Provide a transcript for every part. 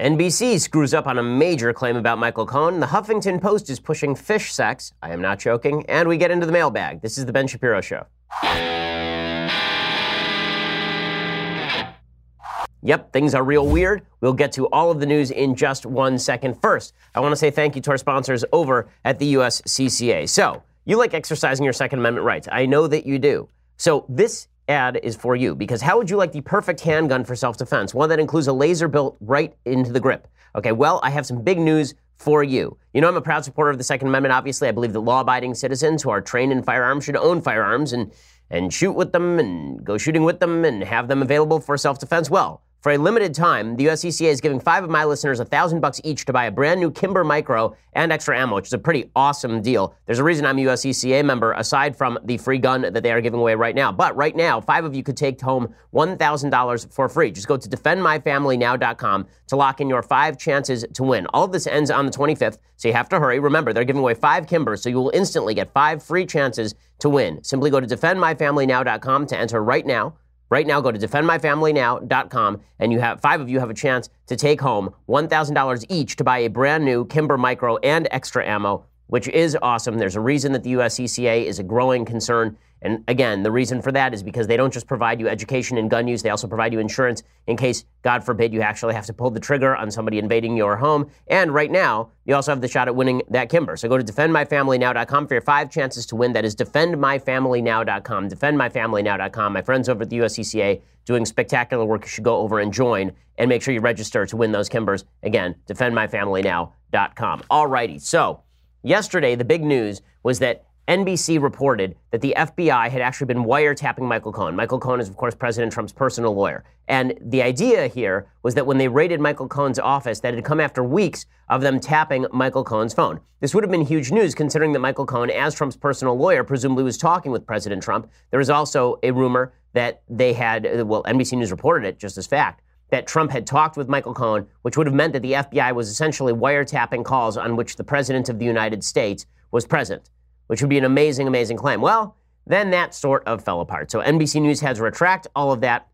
NBC screws up on a major claim about Michael Cohen. The Huffington Post is pushing fish sex. I am not joking. And we get into the mailbag. This is the Ben Shapiro Show. Yep, things are real weird. We'll get to all of the news in just one second. First, I want to say thank you to our sponsors over at the USCCA. So, you like exercising your Second Amendment rights. I know that you do. So, this ad is for you because how would you like the perfect handgun for self defense? One that includes a laser built right into the grip. Okay, well, I have some big news for you. You know, I'm a proud supporter of the Second Amendment. Obviously, I believe that law abiding citizens who are trained in firearms should own firearms and, and shoot with them and go shooting with them and have them available for self defense. Well, for a limited time, the USCCA is giving five of my listeners a thousand bucks each to buy a brand new Kimber Micro and extra ammo, which is a pretty awesome deal. There's a reason I'm a USCCA member, aside from the free gun that they are giving away right now. But right now, five of you could take home $1,000 for free. Just go to defendmyfamilynow.com to lock in your five chances to win. All of this ends on the 25th, so you have to hurry. Remember, they're giving away five Kimbers, so you will instantly get five free chances to win. Simply go to defendmyfamilynow.com to enter right now. Right now, go to defendmyfamilynow.com and you have five of you have a chance to take home $1,000 each to buy a brand new Kimber Micro and extra ammo, which is awesome. There's a reason that the USCCA is a growing concern and again, the reason for that is because they don't just provide you education in gun use, they also provide you insurance in case, God forbid, you actually have to pull the trigger on somebody invading your home. And right now, you also have the shot at winning that Kimber. So go to defendmyfamilynow.com for your five chances to win. That is defendmyfamilynow.com. Defendmyfamilynow.com. My friends over at the USCCA doing spectacular work. You should go over and join and make sure you register to win those Kimbers. Again, defendmyfamilynow.com. All righty. So yesterday, the big news was that NBC reported that the FBI had actually been wiretapping Michael Cohen. Michael Cohen is, of course, President Trump's personal lawyer. And the idea here was that when they raided Michael Cohen's office, that had come after weeks of them tapping Michael Cohen's phone. This would have been huge news considering that Michael Cohen, as Trump's personal lawyer, presumably was talking with President Trump. There was also a rumor that they had, well, NBC News reported it just as fact, that Trump had talked with Michael Cohen, which would have meant that the FBI was essentially wiretapping calls on which the President of the United States was present which would be an amazing, amazing claim. Well, then that sort of fell apart. So NBC News had to retract all of that.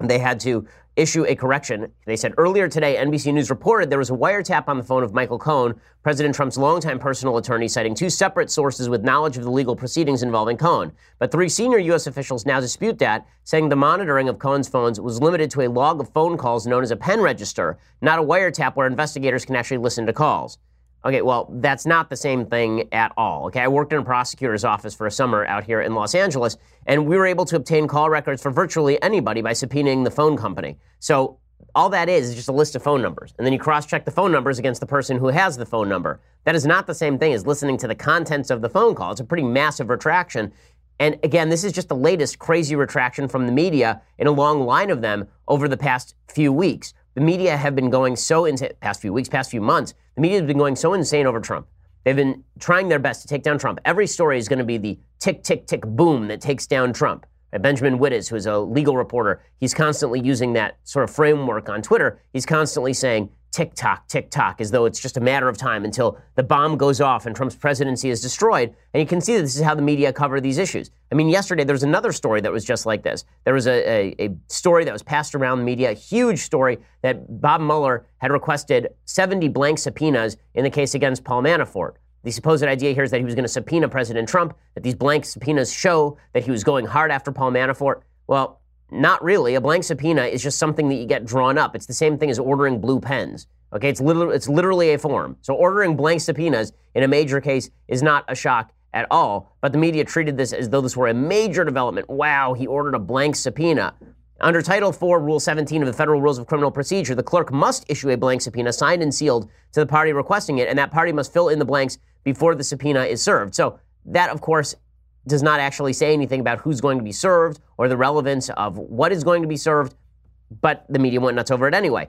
They had to issue a correction. They said earlier today, NBC News reported there was a wiretap on the phone of Michael Cohen, President Trump's longtime personal attorney, citing two separate sources with knowledge of the legal proceedings involving Cohen. But three senior U.S. officials now dispute that, saying the monitoring of Cohen's phones was limited to a log of phone calls known as a pen register, not a wiretap where investigators can actually listen to calls. Okay, well, that's not the same thing at all. Okay, I worked in a prosecutor's office for a summer out here in Los Angeles, and we were able to obtain call records for virtually anybody by subpoenaing the phone company. So all that is is just a list of phone numbers. And then you cross check the phone numbers against the person who has the phone number. That is not the same thing as listening to the contents of the phone call. It's a pretty massive retraction. And again, this is just the latest crazy retraction from the media in a long line of them over the past few weeks. The media have been going so into past few weeks, past few months. The media has been going so insane over Trump. They've been trying their best to take down Trump. Every story is going to be the tick, tick, tick, boom that takes down Trump. Benjamin Wittes, who is a legal reporter, he's constantly using that sort of framework on Twitter. He's constantly saying, tick tock, tick tock, as though it's just a matter of time until the bomb goes off and Trump's presidency is destroyed. And you can see that this is how the media cover these issues. I mean, yesterday there was another story that was just like this. There was a, a, a story that was passed around the media, a huge story that Bob Mueller had requested 70 blank subpoenas in the case against Paul Manafort. The supposed idea here is that he was going to subpoena President Trump, that these blank subpoenas show that he was going hard after Paul Manafort. Well, not really. A blank subpoena is just something that you get drawn up. It's the same thing as ordering blue pens. Okay, it's literally, it's literally a form. So ordering blank subpoenas in a major case is not a shock at all. But the media treated this as though this were a major development. Wow, he ordered a blank subpoena. Under Title IV, Rule 17 of the Federal Rules of Criminal Procedure, the clerk must issue a blank subpoena signed and sealed to the party requesting it, and that party must fill in the blanks before the subpoena is served. So that, of course, does not actually say anything about who's going to be served or the relevance of what is going to be served, but the media went nuts over it anyway.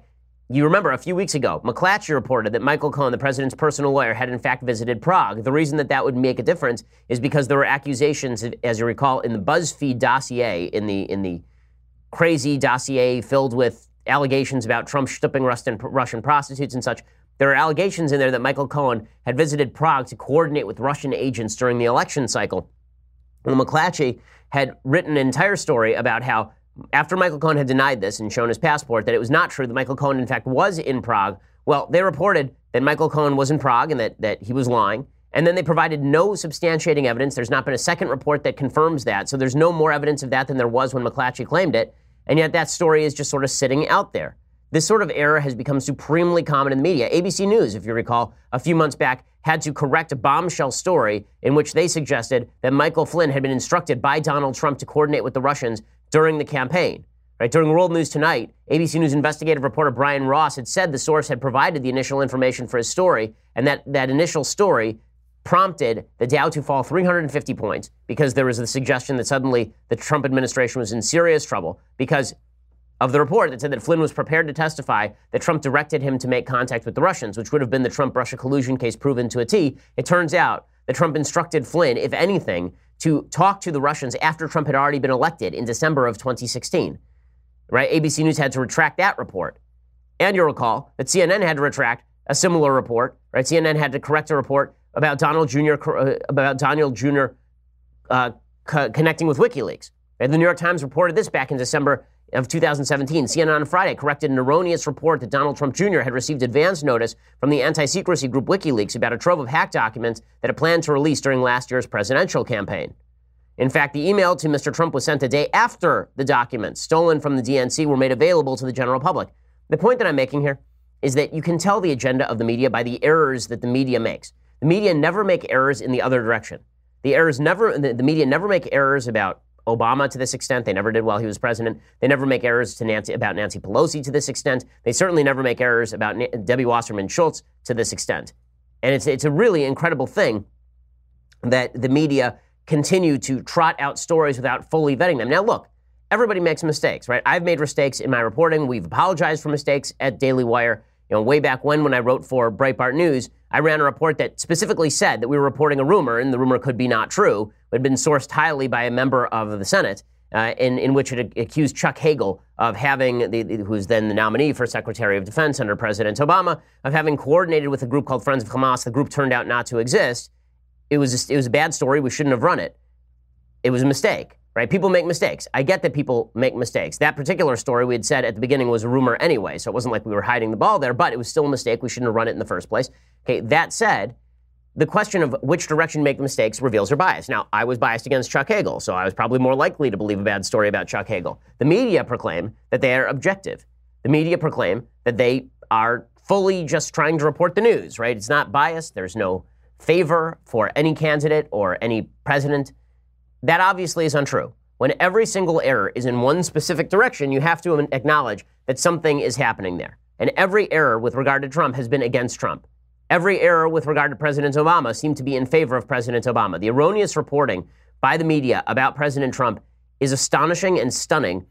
You remember a few weeks ago, McClatchy reported that Michael Cohen, the president's personal lawyer, had in fact visited Prague. The reason that that would make a difference is because there were accusations, as you recall, in the BuzzFeed dossier, in the in the crazy dossier filled with allegations about Trump stooping Russian, Russian prostitutes and such. There are allegations in there that Michael Cohen had visited Prague to coordinate with Russian agents during the election cycle. Well, McClatchy had written an entire story about how after Michael Cohen had denied this and shown his passport that it was not true that Michael Cohen, in fact, was in Prague, well, they reported that Michael Cohen was in Prague and that, that he was lying. And then they provided no substantiating evidence. There's not been a second report that confirms that. So there's no more evidence of that than there was when McClatchy claimed it. And yet that story is just sort of sitting out there. This sort of error has become supremely common in the media. ABC News, if you recall, a few months back had to correct a bombshell story in which they suggested that Michael Flynn had been instructed by Donald Trump to coordinate with the Russians during the campaign. Right, during World News Tonight, ABC News investigative reporter Brian Ross had said the source had provided the initial information for his story, and that that initial story prompted the Dow to fall 350 points because there was the suggestion that suddenly the Trump administration was in serious trouble because of the report that said that Flynn was prepared to testify that Trump directed him to make contact with the Russians, which would have been the Trump Russia collusion case proven to a T. It turns out that Trump instructed Flynn, if anything, to talk to the Russians after Trump had already been elected in December of 2016. Right? ABC News had to retract that report. And you'll recall that CNN had to retract a similar report. Right? CNN had to correct a report about Donald Jr. Uh, about Donald Jr. Uh, co- connecting with WikiLeaks. And the New York Times reported this back in December of 2017. CNN on Friday corrected an erroneous report that Donald Trump Jr. had received advance notice from the anti secrecy group WikiLeaks about a trove of hacked documents that it planned to release during last year's presidential campaign. In fact, the email to Mr. Trump was sent a day after the documents stolen from the DNC were made available to the general public. The point that I'm making here is that you can tell the agenda of the media by the errors that the media makes. The media never make errors in the other direction. The errors never, the, the media never make errors about Obama to this extent. They never did while he was president. They never make errors to Nancy, about Nancy Pelosi to this extent. They certainly never make errors about Na- Debbie Wasserman Schultz to this extent. And it's, it's a really incredible thing that the media continue to trot out stories without fully vetting them. Now, look, everybody makes mistakes, right? I've made mistakes in my reporting. We've apologized for mistakes at Daily Wire. You know, way back when, when I wrote for Breitbart News, I ran a report that specifically said that we were reporting a rumor, and the rumor could be not true, had been sourced highly by a member of the Senate, uh, in, in which it accused Chuck Hagel of having, the, who's then the nominee for Secretary of Defense under President Obama, of having coordinated with a group called Friends of Hamas. The group turned out not to exist. It was, a, it was a bad story. We shouldn't have run it. It was a mistake right? People make mistakes. I get that people make mistakes. That particular story we had said at the beginning was a rumor anyway, so it wasn't like we were hiding the ball there, but it was still a mistake. We shouldn't have run it in the first place. Okay, that said, the question of which direction make the mistakes reveals your bias. Now, I was biased against Chuck Hagel, so I was probably more likely to believe a bad story about Chuck Hagel. The media proclaim that they are objective. The media proclaim that they are fully just trying to report the news, right? It's not biased. There's no favor for any candidate or any president. That obviously is untrue. When every single error is in one specific direction, you have to acknowledge that something is happening there. And every error with regard to Trump has been against Trump. Every error with regard to President Obama seemed to be in favor of President Obama. The erroneous reporting by the media about President Trump is astonishing and stunning.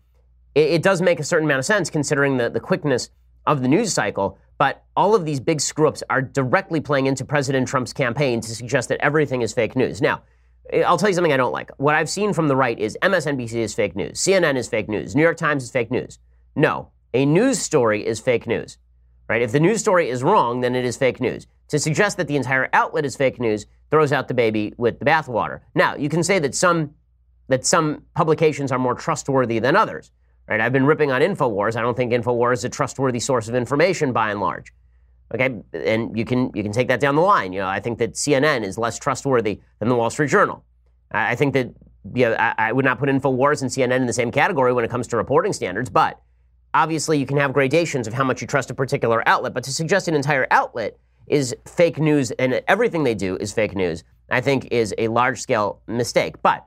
It, it does make a certain amount of sense considering the, the quickness of the news cycle, but all of these big screw ups are directly playing into President Trump's campaign to suggest that everything is fake news. Now, I'll tell you something I don't like. What I've seen from the right is MSNBC is fake news, CNN is fake news, New York Times is fake news. No, a news story is fake news. Right? If the news story is wrong, then it is fake news. To suggest that the entire outlet is fake news throws out the baby with the bathwater. Now, you can say that some that some publications are more trustworthy than others. Right? I've been ripping on InfoWars. I don't think InfoWars is a trustworthy source of information by and large. Okay, and you can you can take that down the line. You know, I think that CNN is less trustworthy than the Wall Street Journal. I think that yeah, I, I would not put InfoWars and CNN in the same category when it comes to reporting standards, but obviously you can have gradations of how much you trust a particular outlet. But to suggest an entire outlet is fake news and everything they do is fake news, I think is a large scale mistake. But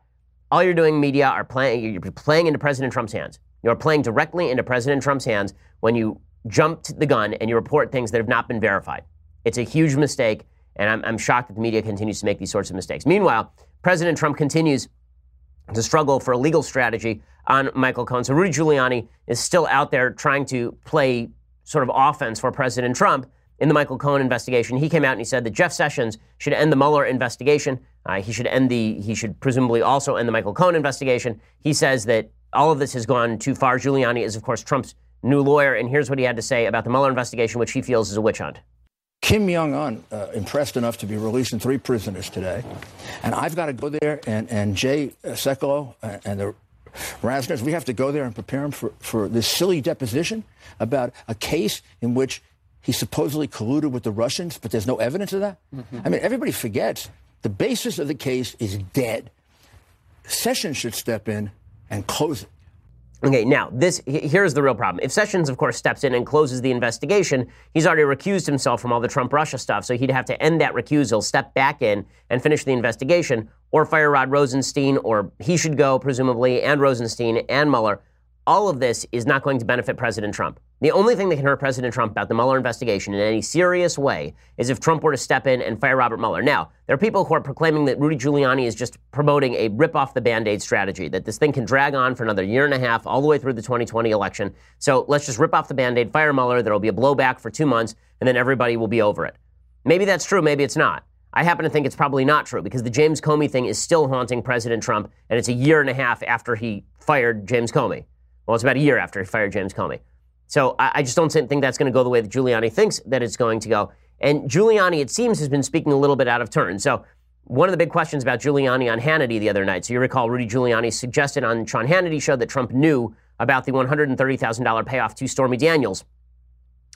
all you're doing, media, are playing, you're playing into President Trump's hands. You're playing directly into President Trump's hands when you jumped the gun and you report things that have not been verified. It's a huge mistake, and I'm, I'm shocked that the media continues to make these sorts of mistakes. Meanwhile, President Trump continues to struggle for a legal strategy on Michael Cohen. So Rudy Giuliani is still out there trying to play sort of offense for President Trump in the Michael Cohen investigation. He came out and he said that Jeff Sessions should end the Mueller investigation. Uh, he should end the. He should presumably also end the Michael Cohen investigation. He says that all of this has gone too far. Giuliani is, of course, Trump's new lawyer, and here's what he had to say about the Mueller investigation, which he feels is a witch hunt. Kim Jong Un uh, impressed enough to be releasing three prisoners today, and I've got to go there and and Jay Sekulow and, and the Raskins, we have to go there and prepare him for, for this silly deposition about a case in which he supposedly colluded with the Russians, but there's no evidence of that. Mm-hmm. I mean, everybody forgets the basis of the case is dead. Sessions should step in and close it. Okay, now this here's the real problem. If Sessions, of course, steps in and closes the investigation, he's already recused himself from all the Trump Russia stuff, so he'd have to end that recusal, step back in, and finish the investigation, or fire Rod Rosenstein, or he should go, presumably, and Rosenstein and Mueller. All of this is not going to benefit President Trump. The only thing that can hurt President Trump about the Mueller investigation in any serious way is if Trump were to step in and fire Robert Mueller. Now, there are people who are proclaiming that Rudy Giuliani is just promoting a rip off the band aid strategy, that this thing can drag on for another year and a half, all the way through the 2020 election. So let's just rip off the band aid, fire Mueller, there'll be a blowback for two months, and then everybody will be over it. Maybe that's true, maybe it's not. I happen to think it's probably not true because the James Comey thing is still haunting President Trump, and it's a year and a half after he fired James Comey. Well, it's about a year after he fired James Comey. So I, I just don't think that's going to go the way that Giuliani thinks that it's going to go. And Giuliani, it seems, has been speaking a little bit out of turn. So one of the big questions about Giuliani on Hannity the other night. So you recall Rudy Giuliani suggested on Sean Hannity show that Trump knew about the $130,000 payoff to Stormy Daniels.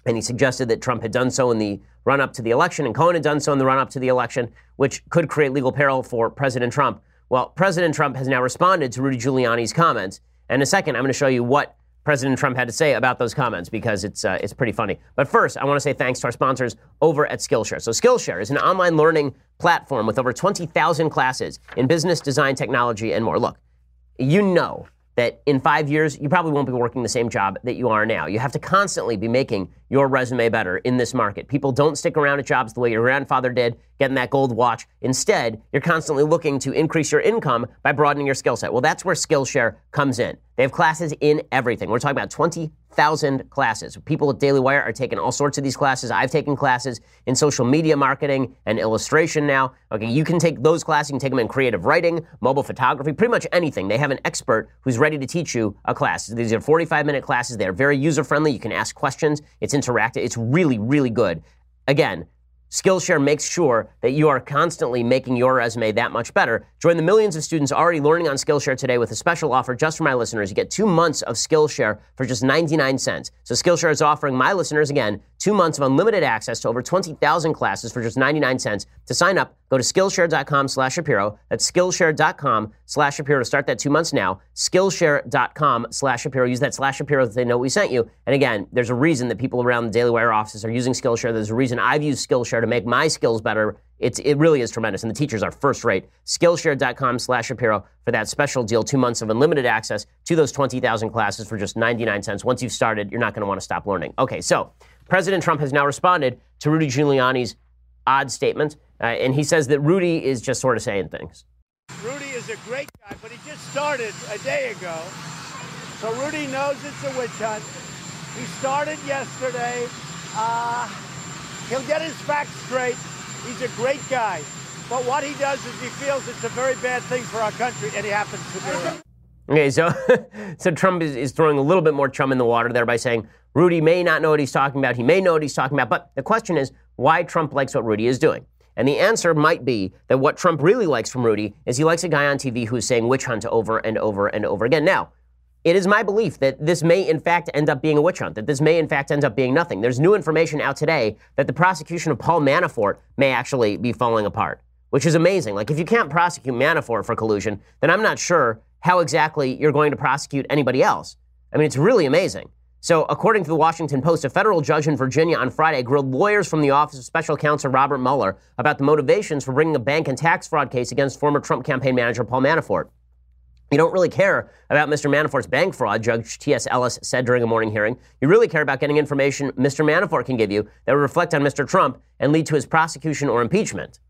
And he suggested that Trump had done so in the run up to the election, and Cohen had done so in the run up to the election, which could create legal peril for President Trump. Well, President Trump has now responded to Rudy Giuliani's comments. And in a second, I'm going to show you what President Trump had to say about those comments because it's uh, it's pretty funny. But first, I want to say thanks to our sponsors over at Skillshare. So Skillshare is an online learning platform with over 20,000 classes in business, design, technology, and more. Look, you know that in five years, you probably won't be working the same job that you are now. You have to constantly be making your resume better in this market. People don't stick around at jobs the way your grandfather did, getting that gold watch. Instead, you're constantly looking to increase your income by broadening your skill set. Well, that's where Skillshare comes in. They have classes in everything. We're talking about 20 thousand classes. People at Daily Wire are taking all sorts of these classes. I've taken classes in social media marketing and illustration now. Okay, you can take those classes. You can take them in creative writing, mobile photography, pretty much anything. They have an expert who's ready to teach you a class. These are 45 minute classes. They're very user friendly. You can ask questions. It's interactive. It's really, really good. Again, Skillshare makes sure that you are constantly making your resume that much better. Join the millions of students already learning on Skillshare today with a special offer just for my listeners. You get two months of Skillshare for just 99 cents. So Skillshare is offering my listeners, again, two months of unlimited access to over 20,000 classes for just 99 cents. To sign up, go to Skillshare.com slash Shapiro. That's Skillshare.com slash Shapiro to start that two months now. Skillshare.com slash Shapiro. Use that slash Shapiro that they know we sent you. And again, there's a reason that people around the Daily Wire offices are using Skillshare. There's a reason I've used Skillshare to make my skills better. It's, it really is tremendous, and the teachers are first rate. Skillshare.com slash Shapiro for that special deal, two months of unlimited access to those 20,000 classes for just 99 cents. Once you've started, you're not going to want to stop learning. Okay, so President Trump has now responded to Rudy Giuliani's odd statement, uh, and he says that Rudy is just sort of saying things. Rudy is a great guy, but he just started a day ago. So Rudy knows it's a witch hunt. He started yesterday. Uh, he'll get his facts straight. He's a great guy. But what he does is he feels it's a very bad thing for our country, and he happens to do it. Okay, so so Trump is, is throwing a little bit more chum in the water there by saying Rudy may not know what he's talking about. He may know what he's talking about. But the question is why Trump likes what Rudy is doing. And the answer might be that what Trump really likes from Rudy is he likes a guy on TV who's saying witch hunt over and over and over again. Now, it is my belief that this may in fact end up being a witch hunt, that this may in fact end up being nothing. There's new information out today that the prosecution of Paul Manafort may actually be falling apart. which is amazing. Like, if you can't prosecute Manafort for collusion, then I'm not sure how exactly you're going to prosecute anybody else. I mean, it's really amazing. So, according to the Washington Post, a federal judge in Virginia on Friday grilled lawyers from the Office of Special Counsel Robert Mueller about the motivations for bringing a bank and tax fraud case against former Trump campaign manager Paul Manafort. You don't really care about Mr. Manafort's bank fraud, Judge T.S. Ellis said during a morning hearing. You really care about getting information Mr. Manafort can give you that will reflect on Mr. Trump and lead to his prosecution or impeachment.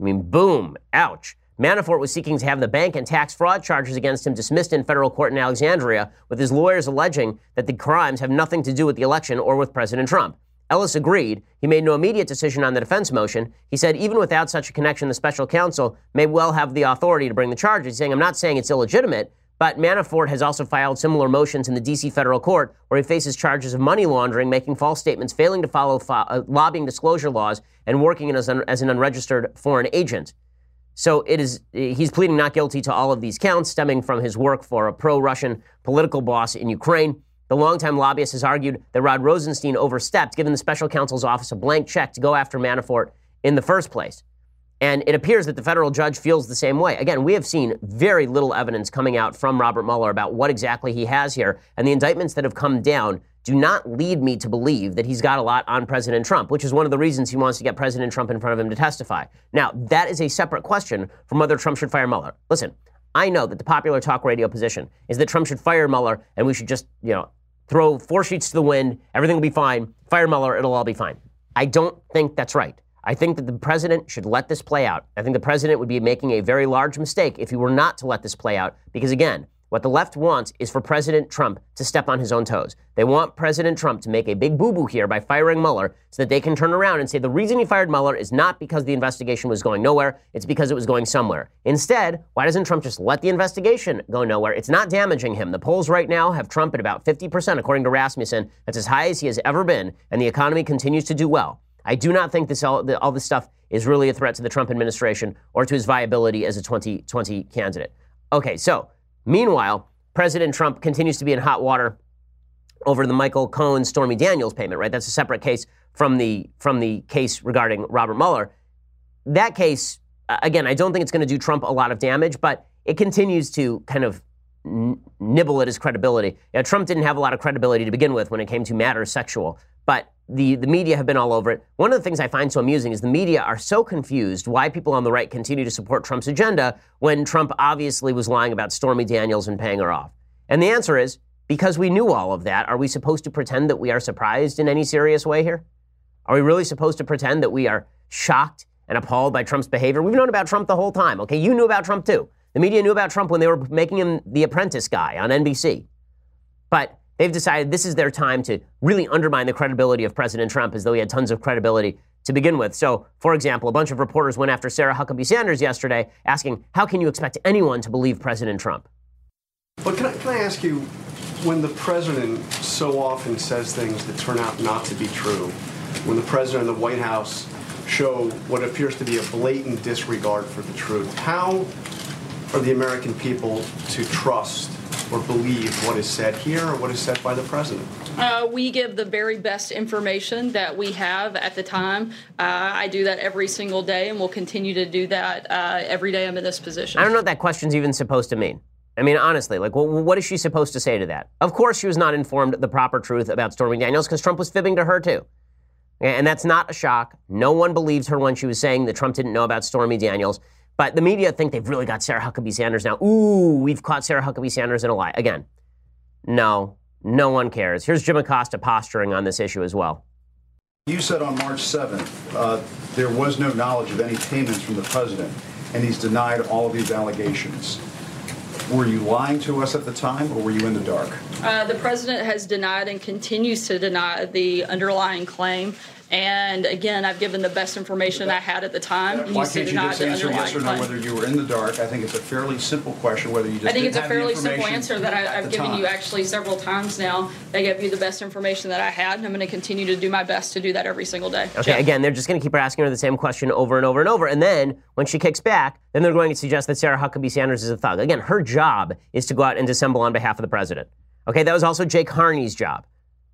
I mean, boom, ouch. Manafort was seeking to have the bank and tax fraud charges against him dismissed in federal court in Alexandria, with his lawyers alleging that the crimes have nothing to do with the election or with President Trump. Ellis agreed. He made no immediate decision on the defense motion. He said even without such a connection, the special counsel may well have the authority to bring the charges, saying, I'm not saying it's illegitimate, but Manafort has also filed similar motions in the D.C. federal court where he faces charges of money laundering, making false statements, failing to follow fo- uh, lobbying disclosure laws, and working as as an unregistered foreign agent. So it is he's pleading not guilty to all of these counts stemming from his work for a pro-Russian political boss in Ukraine. The longtime lobbyist has argued that Rod Rosenstein overstepped, giving the special counsel's office a blank check to go after Manafort in the first place. And it appears that the federal judge feels the same way. Again, we have seen very little evidence coming out from Robert Mueller about what exactly he has here. And the indictments that have come down do not lead me to believe that he's got a lot on President Trump, which is one of the reasons he wants to get President Trump in front of him to testify. Now, that is a separate question from whether Trump should fire Mueller. Listen, I know that the popular talk radio position is that Trump should fire Mueller and we should just, you know, throw four sheets to the wind, everything will be fine, fire Mueller, it'll all be fine. I don't think that's right. I think that the president should let this play out. I think the president would be making a very large mistake if he were not to let this play out because, again, what the left wants is for President Trump to step on his own toes. They want President Trump to make a big boo boo here by firing Mueller so that they can turn around and say the reason he fired Mueller is not because the investigation was going nowhere, it's because it was going somewhere. Instead, why doesn't Trump just let the investigation go nowhere? It's not damaging him. The polls right now have Trump at about 50%, according to Rasmussen. That's as high as he has ever been, and the economy continues to do well. I do not think this all, all this stuff is really a threat to the Trump administration or to his viability as a 2020 candidate. Okay, so Meanwhile, President Trump continues to be in hot water over the Michael Cohen Stormy Daniels payment, right? That's a separate case from the from the case regarding Robert Mueller. That case, again, I don't think it's going to do Trump a lot of damage, but it continues to kind of n- nibble at his credibility. Know, Trump didn't have a lot of credibility to begin with when it came to matters sexual, but the, the media have been all over it. One of the things I find so amusing is the media are so confused why people on the right continue to support Trump's agenda when Trump obviously was lying about Stormy Daniels and paying her off. And the answer is because we knew all of that, are we supposed to pretend that we are surprised in any serious way here? Are we really supposed to pretend that we are shocked and appalled by Trump's behavior? We've known about Trump the whole time, okay? You knew about Trump too. The media knew about Trump when they were making him the apprentice guy on NBC. But They've decided this is their time to really undermine the credibility of President Trump as though he had tons of credibility to begin with. So, for example, a bunch of reporters went after Sarah Huckabee Sanders yesterday asking, How can you expect anyone to believe President Trump? But can I, can I ask you, when the president so often says things that turn out not to be true, when the president and the White House show what appears to be a blatant disregard for the truth, how are the American people to trust or believe what is said here or what is said by the president? Uh, we give the very best information that we have at the time. Uh, I do that every single day, and will continue to do that uh, every day I'm in this position. I don't know what that question's even supposed to mean. I mean, honestly, like, well, what is she supposed to say to that? Of course, she was not informed the proper truth about Stormy Daniels because Trump was fibbing to her too. And that's not a shock. No one believed her when she was saying that Trump didn't know about Stormy Daniels. But the media think they've really got Sarah Huckabee Sanders now. Ooh, we've caught Sarah Huckabee Sanders in a lie. Again, no, no one cares. Here's Jim Acosta posturing on this issue as well. You said on March 7th uh, there was no knowledge of any payments from the president, and he's denied all of these allegations. Were you lying to us at the time, or were you in the dark? Uh, the president has denied and continues to deny the underlying claim. And again, I've given the best information I had at the time. Why can't you just answer yes or no whether you were in the dark? I think it's a fairly simple question whether you just. I think it's a fairly simple answer that I, have given time. you actually several times now. I gave you the best information that I had, and I'm going to continue to do my best to do that every single day. Okay, yeah. again, they're just going to keep asking her the same question over and over and over, and then when she kicks back, then they're going to suggest that Sarah Huckabee Sanders is a thug. Again, her job is to go out and dissemble on behalf of the president. Okay, that was also Jay Carney's job.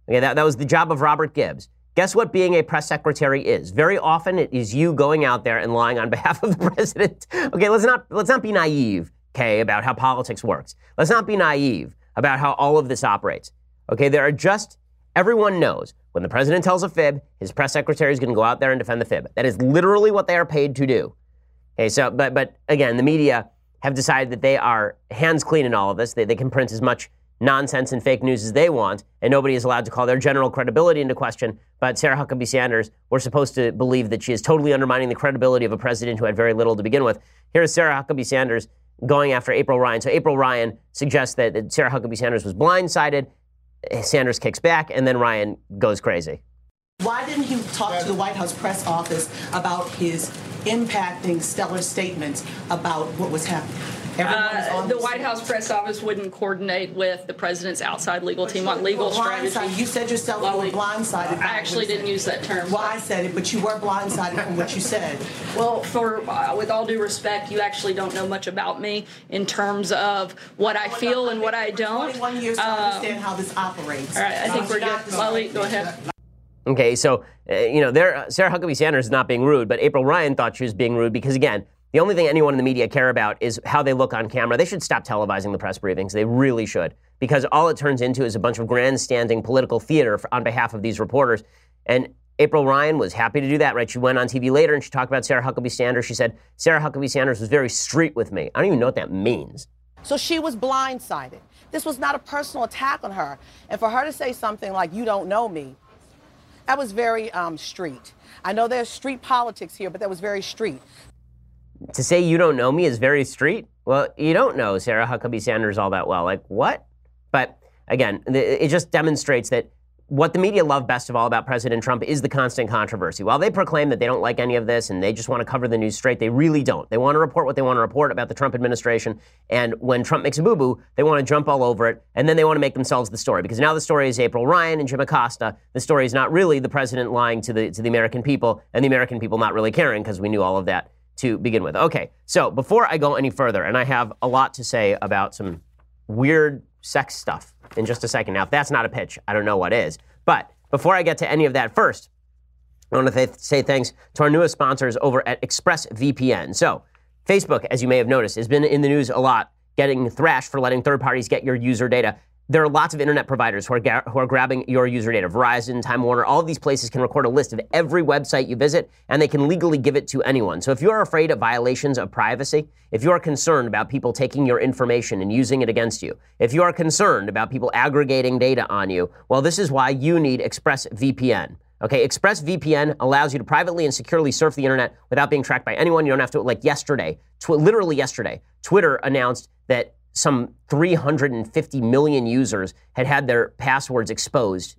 Okay, that, that was the job of Robert Gibbs. Guess what being a press secretary is? Very often it is you going out there and lying on behalf of the president. Okay, let's not let's not be naive, okay, about how politics works. Let's not be naive about how all of this operates. Okay, there are just everyone knows when the president tells a fib, his press secretary is going to go out there and defend the fib. That is literally what they are paid to do. Okay, so but but again, the media have decided that they are hands clean in all of this. They, they can print as much nonsense and fake news as they want, and nobody is allowed to call their general credibility into question. But Sarah Huckabee Sanders, we're supposed to believe that she is totally undermining the credibility of a president who had very little to begin with. Here's Sarah Huckabee Sanders going after April Ryan. So April Ryan suggests that, that Sarah Huckabee Sanders was blindsided. Sanders kicks back, and then Ryan goes crazy. Why didn't he talk to the White House press office about his impacting stellar statements about what was happening? Uh, the White House press office wouldn't coordinate with the president's outside legal team on legal strategy. You said yourself you were blindsided. I actually didn't use that term. Well, I said it, but you were blindsided from what you said. Well, for uh, with all due respect, you actually don't know much about me in terms of what I feel and what I don't. 21 years to Um, understand how this operates. All right, I think we're good. Lolly, go ahead. Okay, so uh, you know, there, Sarah Huckabee Sanders is not being rude, but April Ryan thought she was being rude because again, the only thing anyone in the media care about is how they look on camera. They should stop televising the press briefings. They really should, because all it turns into is a bunch of grandstanding political theater for, on behalf of these reporters. And April Ryan was happy to do that, right? She went on TV later and she talked about Sarah Huckabee Sanders. She said Sarah Huckabee Sanders was very street with me. I don't even know what that means. So she was blindsided. This was not a personal attack on her. And for her to say something like, you don't know me, that was very um, street. I know there's street politics here, but that was very street. To say you don't know me is very street. Well, you don't know Sarah Huckabee Sanders all that well. Like, what? But again, it just demonstrates that what the media love best of all about President Trump is the constant controversy. While they proclaim that they don't like any of this and they just want to cover the news straight, they really don't. They want to report what they want to report about the Trump administration. And when Trump makes a boo boo, they want to jump all over it. And then they want to make themselves the story. Because now the story is April Ryan and Jim Acosta. The story is not really the president lying to the, to the American people and the American people not really caring because we knew all of that to begin with. Okay, so before I go any further, and I have a lot to say about some weird sex stuff in just a second. Now, if that's not a pitch, I don't know what is. But before I get to any of that, first, I want to th- say thanks to our newest sponsors over at ExpressVPN. So, Facebook, as you may have noticed, has been in the news a lot, getting thrashed for letting third parties get your user data. There are lots of internet providers who are, ga- who are grabbing your user data. Verizon, Time Warner, all of these places can record a list of every website you visit, and they can legally give it to anyone. So if you are afraid of violations of privacy, if you are concerned about people taking your information and using it against you, if you are concerned about people aggregating data on you, well, this is why you need ExpressVPN. Okay, ExpressVPN allows you to privately and securely surf the internet without being tracked by anyone. You don't have to, like yesterday, tw- literally yesterday, Twitter announced that some 350 million users had had their passwords exposed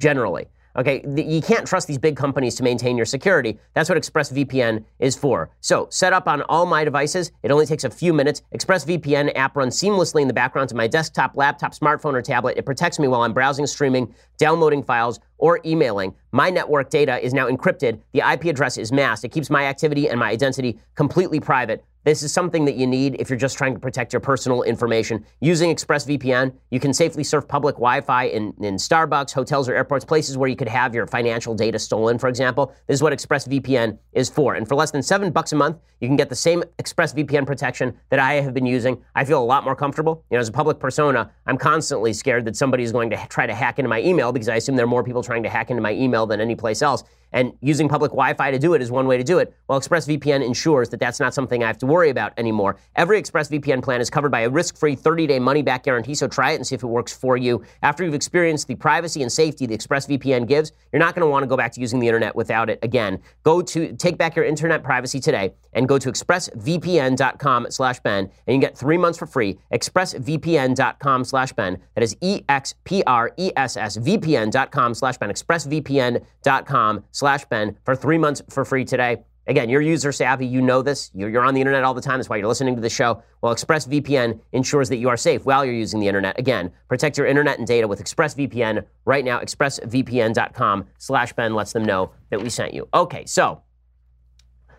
generally. Okay, you can't trust these big companies to maintain your security. That's what ExpressVPN is for. So, set up on all my devices. It only takes a few minutes. ExpressVPN app runs seamlessly in the background to my desktop, laptop, smartphone, or tablet. It protects me while I'm browsing, streaming, downloading files, or emailing. My network data is now encrypted. The IP address is masked. It keeps my activity and my identity completely private. This is something that you need if you're just trying to protect your personal information. Using ExpressVPN, you can safely surf public Wi Fi in, in Starbucks, hotels, or airports, places where you could have your financial data stolen, for example. This is what ExpressVPN is for. And for less than seven bucks a month, you can get the same ExpressVPN protection that I have been using. I feel a lot more comfortable. You know, as a public persona, I'm constantly scared that somebody is going to try to hack into my email because I assume there are more people trying to hack into my email than any place else. And using public Wi Fi to do it is one way to do it. Well, ExpressVPN ensures that that's not something I have to worry about anymore. Every ExpressVPN plan is covered by a risk free 30 day money back guarantee, so try it and see if it works for you. After you've experienced the privacy and safety the ExpressVPN gives, you're not going to want to go back to using the internet without it again. Go to take back your internet privacy today and go to expressvpn.com slash Ben and you can get three months for free. Expressvpn.com slash Ben. That is E X P R E S S VPN.com slash Ben. Expressvpn.com slash Ben for three months for free today. Again, you're user savvy. You know this. You're, on the internet all the time. That's why you're listening to the show. Well, ExpressVPN ensures that you are safe while you're using the internet. Again, protect your internet and data with ExpressVPN right now. ExpressVPN.com slash Ben lets them know that we sent you. Okay, so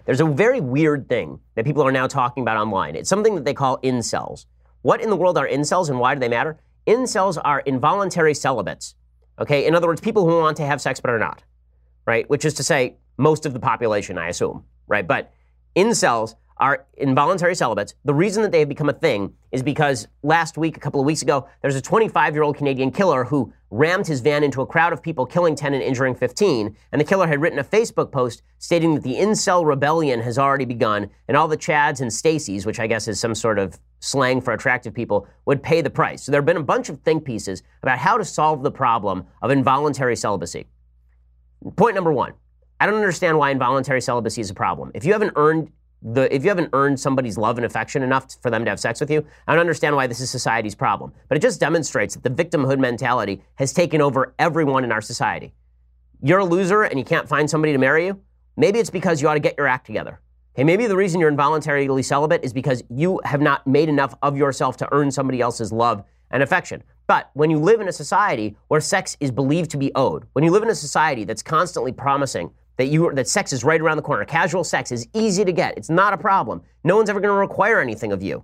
there's a very weird thing that people are now talking about online. It's something that they call incels. What in the world are incels and why do they matter? Incels are involuntary celibates. Okay, in other words, people who want to have sex but are not. Right? Which is to say, most of the population, I assume, right? But incels are involuntary celibates. The reason that they have become a thing is because last week, a couple of weeks ago, there's a 25 year old Canadian killer who rammed his van into a crowd of people, killing 10 and injuring 15. And the killer had written a Facebook post stating that the incel rebellion has already begun, and all the Chads and Stacys, which I guess is some sort of slang for attractive people, would pay the price. So there have been a bunch of think pieces about how to solve the problem of involuntary celibacy. Point number one I don't understand why involuntary celibacy is a problem. If you haven't earned the, if you haven't earned somebody's love and affection enough for them to have sex with you, I don't understand why this is society's problem. But it just demonstrates that the victimhood mentality has taken over everyone in our society. You're a loser and you can't find somebody to marry you. Maybe it's because you ought to get your act together. Okay, maybe the reason you're involuntarily celibate is because you have not made enough of yourself to earn somebody else's love and affection. But when you live in a society where sex is believed to be owed, when you live in a society that's constantly promising that you that sex is right around the corner. Casual sex is easy to get. It's not a problem. No one's ever going to require anything of you.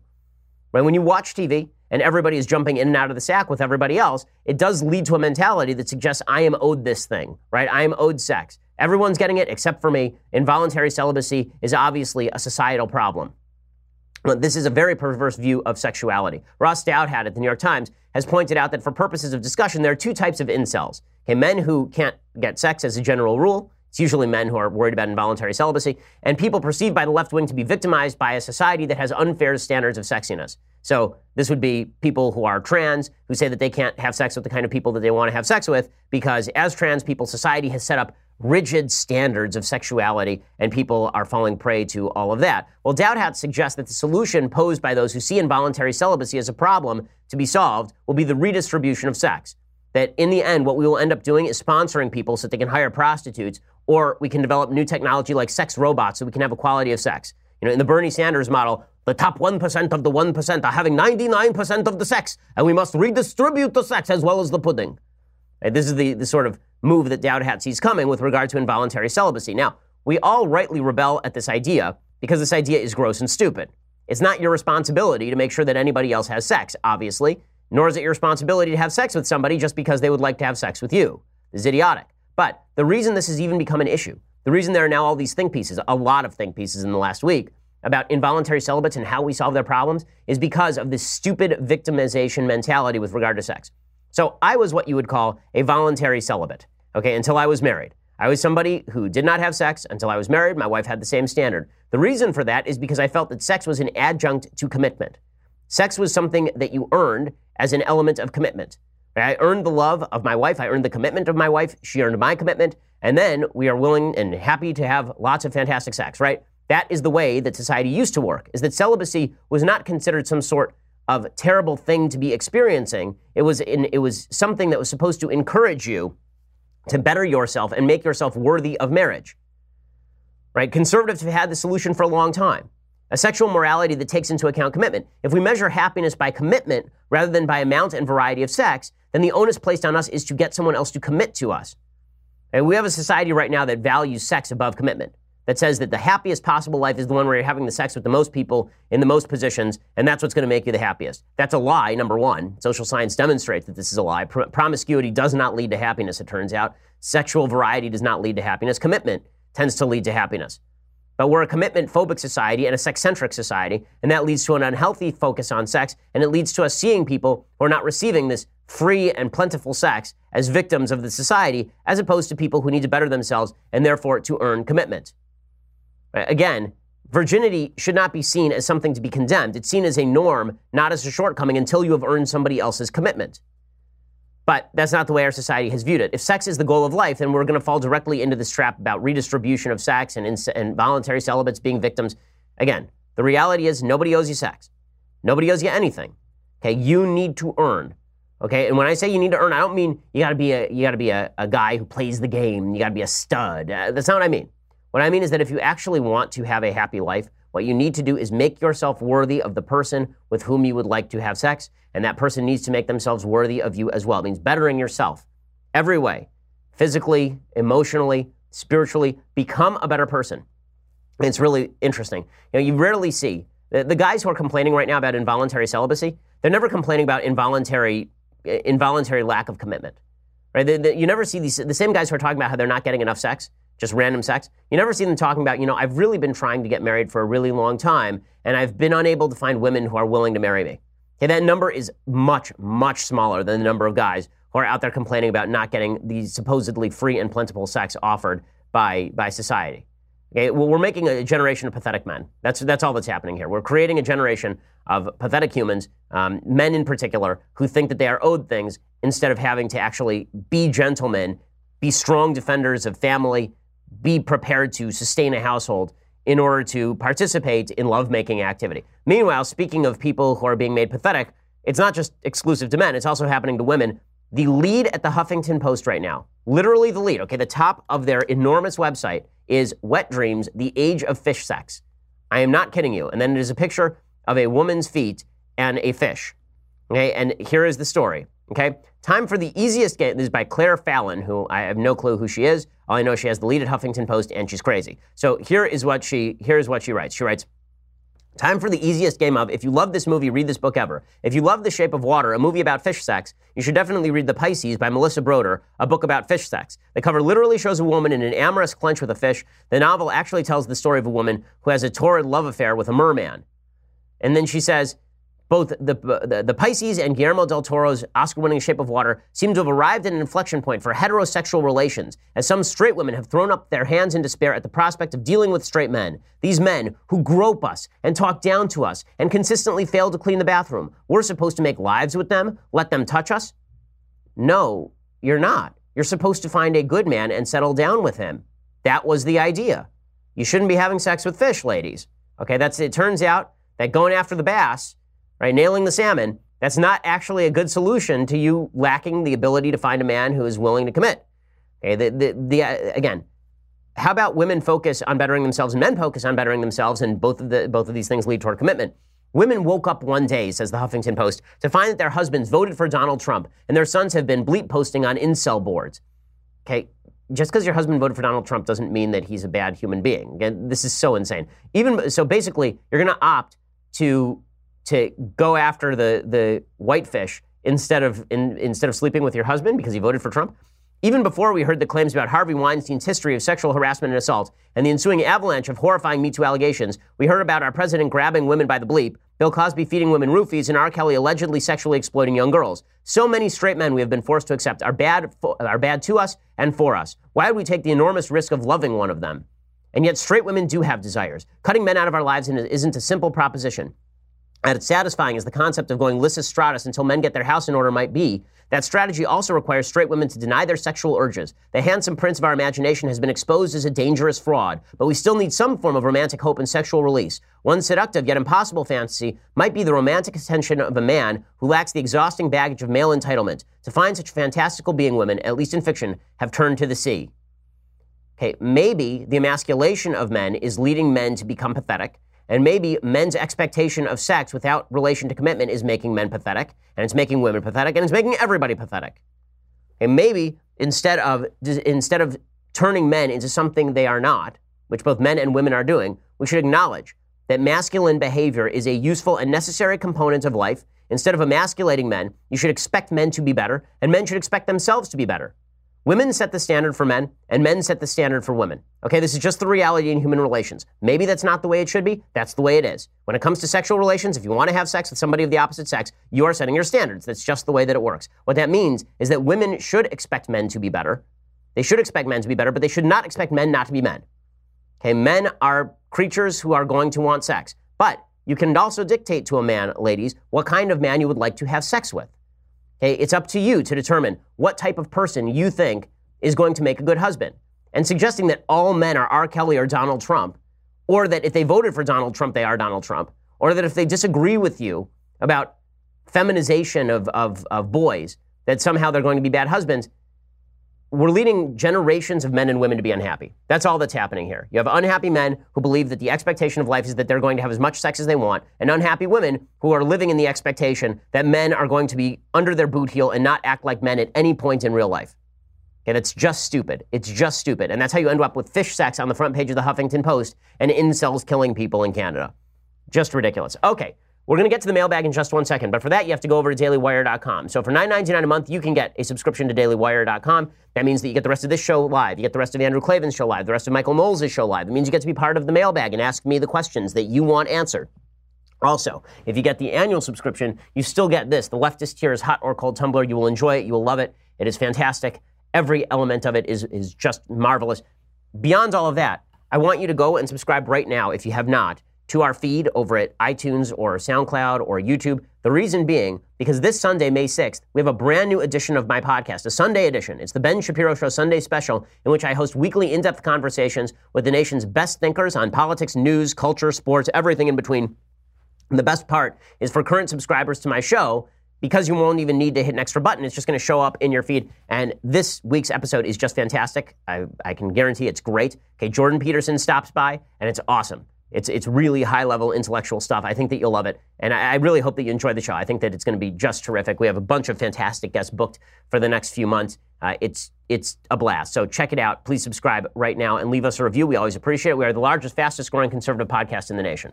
Right? When you watch TV and everybody is jumping in and out of the sack with everybody else, it does lead to a mentality that suggests I am owed this thing, right? I am owed sex. Everyone's getting it except for me. Involuntary celibacy is obviously a societal problem. This is a very perverse view of sexuality. Ross Douthat at the New York Times has pointed out that for purposes of discussion, there are two types of incels. Okay, men who can't get sex as a general rule, it's usually men who are worried about involuntary celibacy, and people perceived by the left wing to be victimized by a society that has unfair standards of sexiness. So this would be people who are trans who say that they can't have sex with the kind of people that they want to have sex with because as trans people, society has set up rigid standards of sexuality and people are falling prey to all of that. Well, Douthat suggests that the solution posed by those who see involuntary celibacy as a problem to be solved will be the redistribution of sex. That in the end, what we will end up doing is sponsoring people so that they can hire prostitutes or we can develop new technology like sex robots so we can have equality of sex. You know, in the Bernie Sanders model, the top 1% of the 1% are having 99% of the sex, and we must redistribute the sex as well as the pudding. This is the, the sort of move that Douthat sees coming with regard to involuntary celibacy. Now, we all rightly rebel at this idea because this idea is gross and stupid. It's not your responsibility to make sure that anybody else has sex, obviously, nor is it your responsibility to have sex with somebody just because they would like to have sex with you. This is idiotic. But the reason this has even become an issue, the reason there are now all these think pieces, a lot of think pieces in the last week about involuntary celibates and how we solve their problems, is because of this stupid victimization mentality with regard to sex. So I was what you would call a voluntary celibate, okay, until I was married. I was somebody who did not have sex until I was married. My wife had the same standard. The reason for that is because I felt that sex was an adjunct to commitment. Sex was something that you earned as an element of commitment. I earned the love of my wife. I earned the commitment of my wife. She earned my commitment. And then we are willing and happy to have lots of fantastic sex, right? That is the way that society used to work, is that celibacy was not considered some sort of terrible thing to be experiencing. It was, in, it was something that was supposed to encourage you to better yourself and make yourself worthy of marriage. Right? Conservatives have had the solution for a long time a sexual morality that takes into account commitment. If we measure happiness by commitment rather than by amount and variety of sex, then the onus placed on us is to get someone else to commit to us. And we have a society right now that values sex above commitment, that says that the happiest possible life is the one where you're having the sex with the most people in the most positions, and that's what's going to make you the happiest. That's a lie, number one. Social science demonstrates that this is a lie. Pro- promiscuity does not lead to happiness, it turns out. Sexual variety does not lead to happiness. Commitment tends to lead to happiness. But we're a commitment phobic society and a sex centric society, and that leads to an unhealthy focus on sex, and it leads to us seeing people who are not receiving this free and plentiful sex as victims of the society, as opposed to people who need to better themselves and therefore to earn commitment. Again, virginity should not be seen as something to be condemned. It's seen as a norm, not as a shortcoming until you have earned somebody else's commitment. But that's not the way our society has viewed it. If sex is the goal of life, then we're going to fall directly into this trap about redistribution of sex and, ins- and voluntary celibates being victims. Again, the reality is nobody owes you sex. Nobody owes you anything. Okay, you need to earn. Okay, and when I say you need to earn, I don't mean you got to be a you got to be a, a guy who plays the game. You got to be a stud. Uh, that's not what I mean. What I mean is that if you actually want to have a happy life, what you need to do is make yourself worthy of the person with whom you would like to have sex, and that person needs to make themselves worthy of you as well. It means bettering yourself every way physically, emotionally, spiritually. Become a better person. It's really interesting. You know, you rarely see the, the guys who are complaining right now about involuntary celibacy, they're never complaining about involuntary, involuntary lack of commitment. right? You never see these the same guys who are talking about how they're not getting enough sex, just random sex. You never see them talking about, you know, I've really been trying to get married for a really long time, and I've been unable to find women who are willing to marry me. Okay, that number is much, much smaller than the number of guys who are out there complaining about not getting the supposedly free and plentiful sex offered by, by society. Okay, well, we're making a generation of pathetic men. That's, that's all that's happening here. We're creating a generation of pathetic humans, um, men in particular, who think that they are owed things instead of having to actually be gentlemen, be strong defenders of family, be prepared to sustain a household in order to participate in lovemaking activity. Meanwhile, speaking of people who are being made pathetic, it's not just exclusive to men, it's also happening to women. The lead at the Huffington Post right now, literally the lead, okay, the top of their enormous website is Wet Dreams, the age of fish sex. I am not kidding you. And then it is a picture of a woman's feet and a fish. Okay, and here is the story. Okay, time for the easiest game. This is by Claire Fallon, who I have no clue who she is. All I know she has the lead at Huffington Post, and she's crazy. So here is what she here is what she writes. She writes. Time for the easiest game of if you love this movie, read this book ever. If you love The Shape of Water, a movie about fish sex, you should definitely read The Pisces by Melissa Broder, a book about fish sex. The cover literally shows a woman in an amorous clench with a fish. The novel actually tells the story of a woman who has a torrid love affair with a merman. And then she says, both the, the, the, Pisces and Guillermo del Toro's Oscar winning Shape of Water seem to have arrived at an inflection point for heterosexual relations, as some straight women have thrown up their hands in despair at the prospect of dealing with straight men. These men who grope us and talk down to us and consistently fail to clean the bathroom. We're supposed to make lives with them, let them touch us? No, you're not. You're supposed to find a good man and settle down with him. That was the idea. You shouldn't be having sex with fish, ladies. Okay, that's it turns out that going after the bass right? Nailing the salmon, that's not actually a good solution to you lacking the ability to find a man who is willing to commit. Okay, the, the, the uh, again, how about women focus on bettering themselves and men focus on bettering themselves, and both of the both of these things lead toward commitment. Women woke up one day, says the Huffington Post, to find that their husbands voted for Donald Trump and their sons have been bleep posting on incel boards. Okay, just because your husband voted for Donald Trump doesn't mean that he's a bad human being. Again, this is so insane. Even so, basically, you're going to opt to to go after the, the whitefish instead of, in, instead of sleeping with your husband because he voted for Trump? Even before we heard the claims about Harvey Weinstein's history of sexual harassment and assault and the ensuing avalanche of horrifying Me Too allegations, we heard about our president grabbing women by the bleep, Bill Cosby feeding women roofies, and R. Kelly allegedly sexually exploiting young girls. So many straight men we have been forced to accept are bad, are bad to us and for us. Why would we take the enormous risk of loving one of them? And yet, straight women do have desires. Cutting men out of our lives isn't a simple proposition as satisfying as the concept of going Lysistrata until men get their house in order might be, that strategy also requires straight women to deny their sexual urges. The handsome prince of our imagination has been exposed as a dangerous fraud, but we still need some form of romantic hope and sexual release. One seductive yet impossible fantasy might be the romantic attention of a man who lacks the exhausting baggage of male entitlement. To find such fantastical being women, at least in fiction, have turned to the sea. Okay, maybe the emasculation of men is leading men to become pathetic and maybe men's expectation of sex without relation to commitment is making men pathetic, and it's making women pathetic, and it's making everybody pathetic. And maybe instead of instead of turning men into something they are not, which both men and women are doing, we should acknowledge that masculine behavior is a useful and necessary component of life. Instead of emasculating men, you should expect men to be better, and men should expect themselves to be better. Women set the standard for men, and men set the standard for women. Okay, this is just the reality in human relations. Maybe that's not the way it should be. That's the way it is. When it comes to sexual relations, if you want to have sex with somebody of the opposite sex, you are setting your standards. That's just the way that it works. What that means is that women should expect men to be better. They should expect men to be better, but they should not expect men not to be men. Okay, men are creatures who are going to want sex. But you can also dictate to a man, ladies, what kind of man you would like to have sex with. Okay, it's up to you to determine what type of person you think is going to make a good husband. And suggesting that all men are R. Kelly or Donald Trump, or that if they voted for Donald Trump, they are Donald Trump, or that if they disagree with you about feminization of, of, of boys, that somehow they're going to be bad husbands, we're leading generations of men and women to be unhappy. That's all that's happening here. You have unhappy men who believe that the expectation of life is that they're going to have as much sex as they want, and unhappy women who are living in the expectation that men are going to be under their boot heel and not act like men at any point in real life. And it's just stupid. It's just stupid. And that's how you end up with fish sex on the front page of the Huffington Post and incels killing people in Canada. Just ridiculous. Okay, We're going to get to the mailbag in just one second, but for that, you have to go over to dailywire.com. So for $9.99 a month, you can get a subscription to dailywire.com. That means that you get the rest of this show live. You get the rest of Andrew Klavan's show live, the rest of Michael Knowles' show live. It means you get to be part of the mailbag and ask me the questions that you want answered. Also, if you get the annual subscription, you still get this. The leftist tier is hot or cold Tumbler. You will enjoy it. You will love it. It is fantastic. Every element of it is, is just marvelous. Beyond all of that, I want you to go and subscribe right now if you have not to our feed over at iTunes or SoundCloud or YouTube. The reason being, because this Sunday, May 6th, we have a brand new edition of my podcast, a Sunday edition. It's the Ben Shapiro Show Sunday special, in which I host weekly in depth conversations with the nation's best thinkers on politics, news, culture, sports, everything in between. And the best part is for current subscribers to my show, because you won't even need to hit an extra button, it's just going to show up in your feed. And this week's episode is just fantastic. I, I can guarantee it's great. Okay, Jordan Peterson stops by, and it's awesome. It's, it's really high level intellectual stuff. I think that you'll love it. And I, I really hope that you enjoy the show. I think that it's going to be just terrific. We have a bunch of fantastic guests booked for the next few months. Uh, it's, it's a blast. So check it out. Please subscribe right now and leave us a review. We always appreciate it. We are the largest, fastest growing conservative podcast in the nation.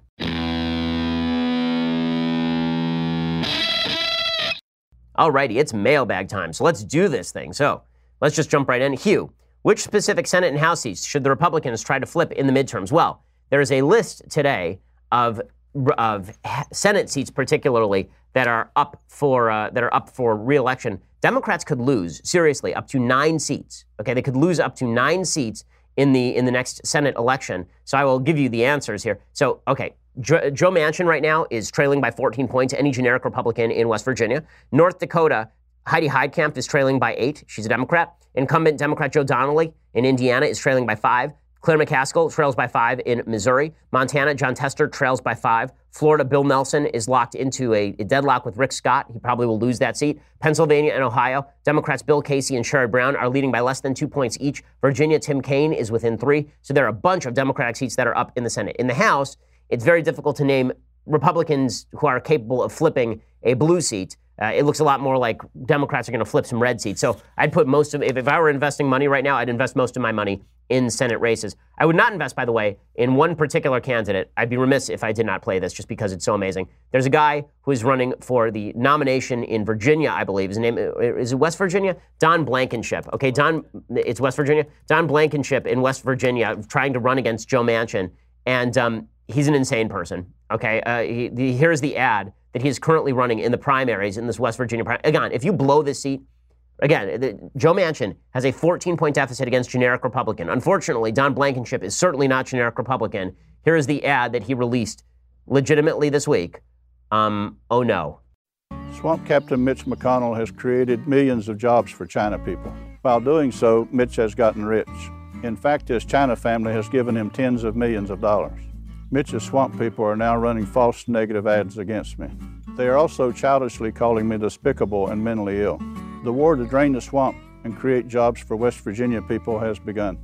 Alrighty, it's mailbag time. So let's do this thing. So let's just jump right in. Hugh, which specific Senate and House seats should the Republicans try to flip in the midterms? Well, there is a list today of of Senate seats, particularly that are up for uh, that are up for reelection. Democrats could lose seriously up to nine seats. Okay, they could lose up to nine seats in the in the next Senate election. So I will give you the answers here. So okay, Joe, Manchin right now is trailing by 14 points. Any generic Republican in West Virginia, North Dakota. Heidi Heitkamp is trailing by eight. She's a Democrat. Incumbent Democrat Joe Donnelly in Indiana is trailing by five. Claire McCaskill trails by five in Missouri. Montana, Jon Tester trails by five. Florida, Bill Nelson is locked into a, a, deadlock with Rick Scott. He probably will lose that seat. Pennsylvania and Ohio, Democrats Bill Casey and Sherrod Brown are leading by less than two points each. Virginia, Tim Kaine is within three. So there are a bunch of Democratic seats that are up in the Senate. In the House, it's very difficult to name Republicans who are capable of flipping a blue seat. Uh, it looks a lot more like Democrats are going to flip some red seats. So I'd put most of, if, if I were investing money right now, I'd invest most of my money in Senate races. I would not invest, by the way, in one particular candidate. I'd be remiss if I did not play this just because it's so amazing. There's a guy who is running for the nomination in Virginia, I believe. His name is it West Virginia? Don Blankenship. Okay, Don, it's West Virginia. Don Blankenship in West Virginia trying to run against Joe Manchin. And um, he's an insane person. Okay, uh, he, the, here's the ad that he is currently running in the primaries in this West Virginia primary. Again, if you blow this seat, again, the, Joe Manchin has a 14 point deficit against generic Republican. Unfortunately, Don Blankenship is certainly not generic Republican. Here is the ad that he released legitimately this week. Um, oh no. Swamp Captain Mitch McConnell has created millions of jobs for China people. While doing so, Mitch has gotten rich. In fact, his China family has given him tens of millions of dollars. Mitch's swamp people are now running false negative ads against me. They are also childishly calling me despicable and mentally ill. The war to drain the swamp and create jobs for West Virginia people has begun.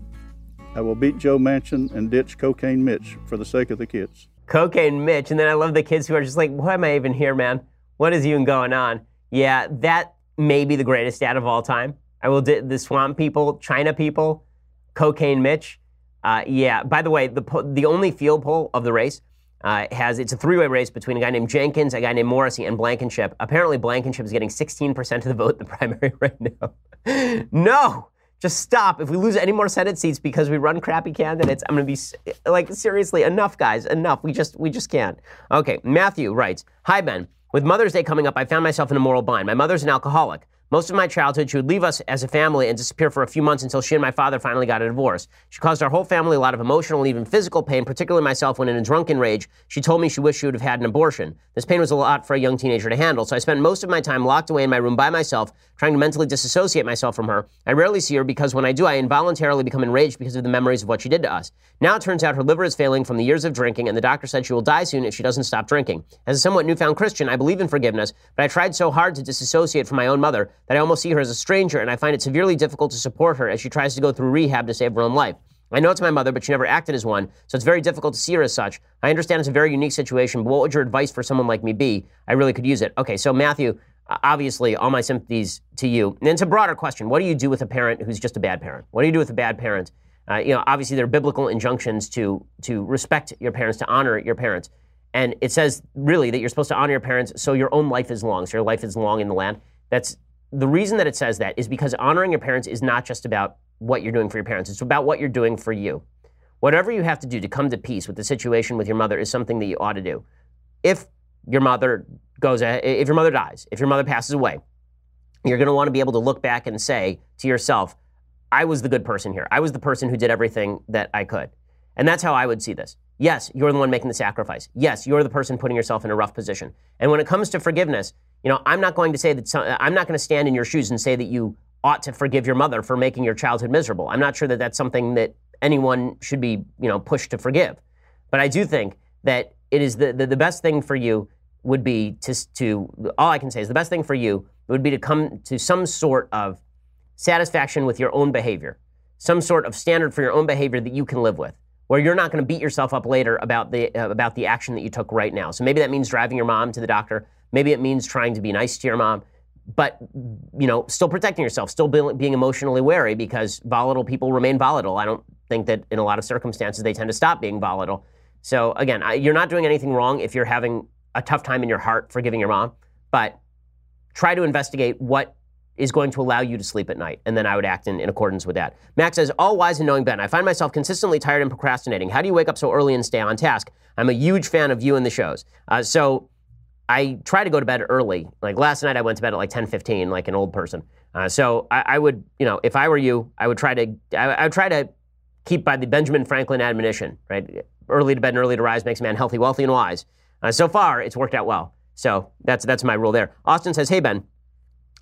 I will beat Joe Manchin and ditch Cocaine Mitch for the sake of the kids. Cocaine Mitch, and then I love the kids who are just like, why am I even here, man? What is even going on? Yeah, that may be the greatest ad of all time. I will di- the swamp people, China people, Cocaine Mitch. Uh, yeah. By the way, the the only field poll of the race uh, has it's a three-way race between a guy named Jenkins, a guy named Morrissey, and Blankenship. Apparently, Blankenship is getting 16% of the vote in the primary right now. no, just stop. If we lose any more Senate seats because we run crappy candidates, I'm going to be like seriously enough, guys, enough. We just we just can't. Okay, Matthew writes, "Hi Ben. With Mother's Day coming up, I found myself in a moral bind. My mother's an alcoholic. Most of my childhood, she would leave us as a family and disappear for a few months until she and my father finally got a divorce. She caused our whole family a lot of emotional and even physical pain, particularly myself when in a drunken rage, she told me she wished she would have had an abortion. This pain was a lot for a young teenager to handle, so I spent most of my time locked away in my room by myself, trying to mentally disassociate myself from her. I rarely see her because when I do, I involuntarily become enraged because of the memories of what she did to us. Now it turns out her liver is failing from the years of drinking, and the doctor said she will die soon if she doesn't stop drinking. As a somewhat newfound Christian, I believe in forgiveness, but I tried so hard to disassociate from my own mother that I almost see her as a stranger, and I find it severely difficult to support her as she tries to go through rehab to save her own life. I know it's my mother, but she never acted as one, so it's very difficult to see her as such. I understand it's a very unique situation, but what would your advice for someone like me be? I really could use it. Okay, so Matthew, obviously, all my sympathies to you. And it's a broader question. What do you do with a parent who's just a bad parent? What do you do with a bad parent? Uh, you know, obviously, there are biblical injunctions to to respect your parents, to honor your parents. And it says really that you're supposed to honor your parents so your own life is long, so your life is long in the land. That's the reason that it says that is because honoring your parents is not just about what you're doing for your parents, it's about what you're doing for you. Whatever you have to do to come to peace with the situation with your mother is something that you ought to do. If your mother goes, if your mother dies, if your mother passes away, you're going to want to be able to look back and say to yourself, I was the good person here. I was the person who did everything that I could. And that's how I would see this. Yes, you're the one making the sacrifice. Yes, you're the person putting yourself in a rough position. And when it comes to forgiveness, you know, I'm not going to say that some, I'm not going to stand in your shoes and say that you ought to forgive your mother for making your childhood miserable. I'm not sure that that's something that anyone should be, you know, pushed to forgive. But I do think that it is the, the, the best thing for you would be to, to, all I can say is the best thing for you would be to come to some sort of satisfaction with your own behavior, some sort of standard for your own behavior that you can live with, where you're not going to beat yourself up later about the, uh, about the action that you took right now. So maybe that means driving your mom to the doctor. Maybe it means trying to be nice to your mom, but you know, still protecting yourself, still being emotionally wary because volatile people remain volatile. I don't think that in a lot of circumstances they tend to stop being volatile. So again, I, you're not doing anything wrong if you're having a tough time in your heart forgiving your mom, but try to investigate what is going to allow you to sleep at night, and then I would act in, in accordance with that. Max says, All wise and knowing Ben, I find myself consistently tired and procrastinating. How do you wake up so early and stay on task? I'm a huge fan of you and the shows. Uh, so I try to go to bed early. Like last night, I went to bed at like 10:15, like an old person. Uh, so I, I, would, you know, if I were you, I would try to, I, I, would try to keep by the Benjamin Franklin admonition, right? Early to bed and early to rise makes a man healthy, wealthy, and wise. Uh, so far, it's worked out well. So that's that's my rule there. Austin says, "Hey Ben,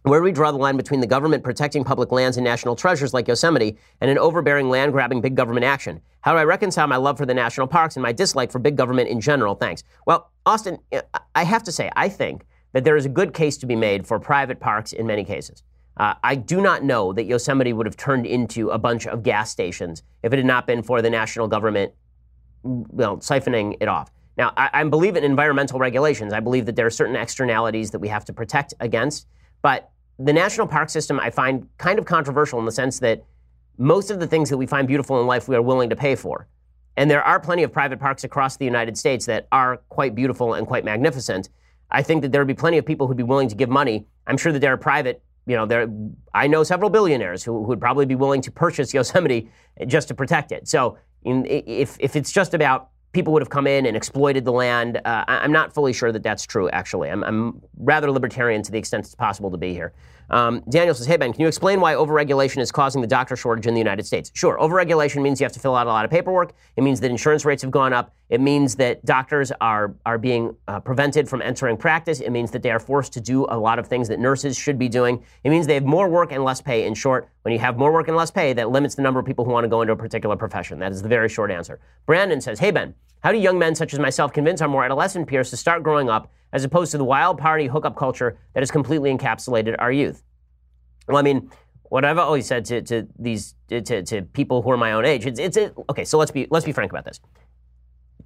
where do we draw the line between the government protecting public lands and national treasures like Yosemite and an overbearing land grabbing big government action? How do I reconcile my love for the national parks and my dislike for big government in general? Thanks. Well, Austin, I have to say, I think that there is a good case to be made for private parks in many cases. Uh, I do not know that Yosemite would have turned into a bunch of gas stations if it had not been for the national government well, siphoning it off. Now, I, I believe in environmental regulations. I believe that there are certain externalities that we have to protect against. But the national park system I find kind of controversial in the sense that most of the things that we find beautiful in life we are willing to pay for. And there are plenty of private parks across the United States that are quite beautiful and quite magnificent. I think that there would be plenty of people who'd be willing to give money. I'm sure that there are private, you know, there. I know several billionaires who, who would probably be willing to purchase Yosemite just to protect it. So if if it's just about people would have come in and exploited the land. Uh, I'm not fully sure that that's true, actually. I'm, I'm, rather libertarian to the extent it's possible to be here. Um, Daniel says, Hey, Ben, can you explain why overregulation is causing the doctor shortage in the United States? Sure. Overregulation means you have to fill out a lot of paperwork. It means that insurance rates have gone up. It means that doctors are, are being uh, prevented from entering practice. It means that they are forced to do a lot of things that nurses should be doing. It means they have more work and less pay. In short, when you have more work and less pay, that limits the number of people who want to go into a particular profession. That is the very short answer. Brandon says, Hey, Ben, how do young men such as myself convince our more adolescent peers to start growing up as opposed to the wild party hookup culture that has completely encapsulated our youth? Well, I mean, what I've always said to, to these to, to people who are my own age, it's, it's it, okay. So let's be let's be frank about this.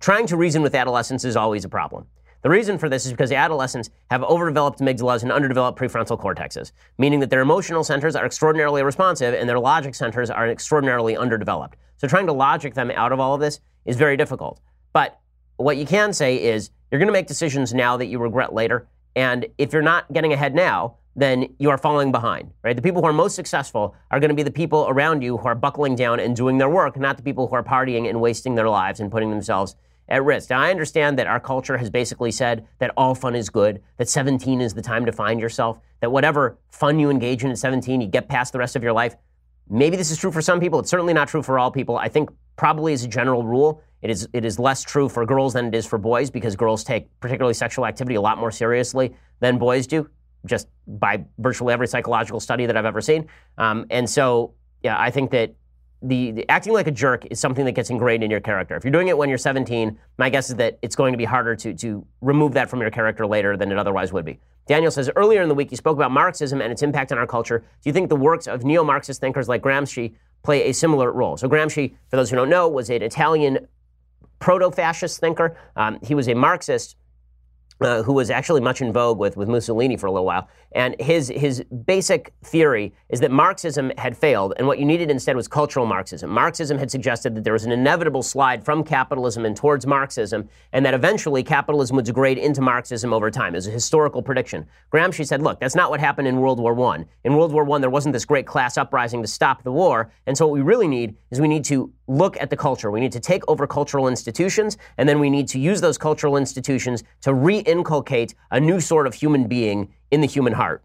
Trying to reason with adolescents is always a problem. The reason for this is because adolescents have overdeveloped amygdalas and underdeveloped prefrontal cortexes, meaning that their emotional centers are extraordinarily responsive and their logic centers are extraordinarily underdeveloped. So trying to logic them out of all of this is very difficult. But what you can say is you're going to make decisions now that you regret later. And if you're not getting ahead now, then you are falling behind, right? The people who are most successful are going to be the people around you who are buckling down and doing their work, not the people who are partying and wasting their lives and putting themselves at risk. Now, I understand that our culture has basically said that all fun is good, that 17 is the time to find yourself, that whatever fun you engage in at 17, you get past the rest of your life. Maybe this is true for some people. It's certainly not true for all people. I think probably as a general rule, it is, it is less true for girls than it is for boys because girls take particularly sexual activity a lot more seriously than boys do, just by virtually every psychological study that I've ever seen. Um, and so, yeah, I think that the, the, acting like a jerk is something that gets ingrained in your character. If you're doing it when you're 17, my guess is that it's going to be harder to, to remove that from your character later than it otherwise would be. Daniel says earlier in the week you spoke about Marxism and its impact on our culture. Do you think the works of neo Marxist thinkers like Gramsci play a similar role? So, Gramsci, for those who don't know, was an Italian proto fascist thinker. Um, he was a Marxist uh, who was actually much in vogue with, with Mussolini for a little while. And his, his basic theory is that Marxism had failed, and what you needed instead was cultural Marxism. Marxism had suggested that there was an inevitable slide from capitalism and towards Marxism, and that eventually capitalism would degrade into Marxism over time. It was a historical prediction. Gramsci said, look, that's not what happened in World War I. In World War I, there wasn't this great class uprising to stop the war, and so what we really need is we need to look at the culture. We need to take over cultural institutions, and then we need to use those cultural institutions to re inculcate a new sort of human being in the human heart.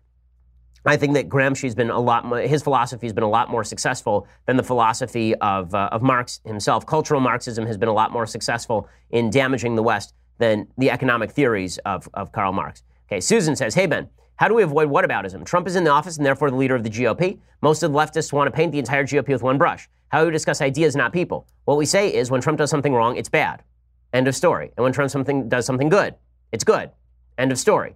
I think that Gramsci's been a lot more, his philosophy has been a lot more successful than the philosophy of, uh, of Marx himself. Cultural Marxism has been a lot more successful in damaging the West than the economic theories of, of Karl Marx. Okay, Susan says, Hey, Ben, how do we avoid whataboutism? Trump is in the office and therefore the leader of the GOP. Most of the leftists want to paint the entire GOP with one brush. How do we discuss ideas, not people? What we say is when Trump does something wrong, it's bad. End of story. And when Trump something, does something good, it's good. End of story.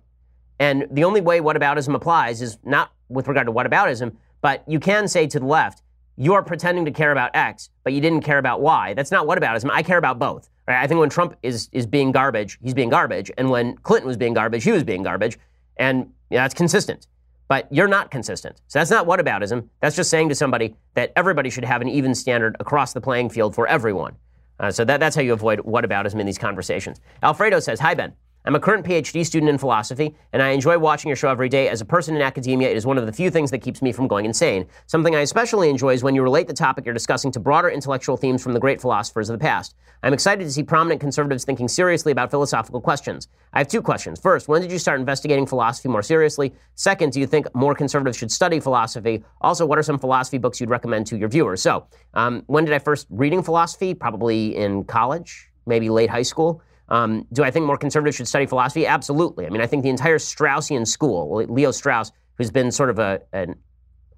And the only way whataboutism applies is not with regard to whataboutism, but you can say to the left, you are pretending to care about X, but you didn't care about Y. That's not whataboutism. I care about both. Right? I think when Trump is, is being garbage, he's being garbage. And when Clinton was being garbage, he was being garbage. And yeah, that's consistent. But you're not consistent. So that's not whataboutism. That's just saying to somebody that everybody should have an even standard across the playing field for everyone. Uh, so that, that's how you avoid whataboutism in these conversations. Alfredo says, Hi, Ben. I'm a current PhD student in philosophy, and I enjoy watching your show every day. As a person in academia, it is one of the few things that keeps me from going insane. Something I especially enjoy is when you relate the topic you're discussing to broader intellectual themes from the great philosophers of the past. I'm excited to see prominent conservatives thinking seriously about philosophical questions. I have two questions. First, when did you start investigating philosophy more seriously? Second, do you think more conservatives should study philosophy? Also, what are some philosophy books you'd recommend to your viewers? So, um, when did I first reading philosophy? Probably in college, maybe late high school. Um, do I think more conservatives should study philosophy? Absolutely. I mean, I think the entire Straussian school, Leo Strauss, who's been sort of a, an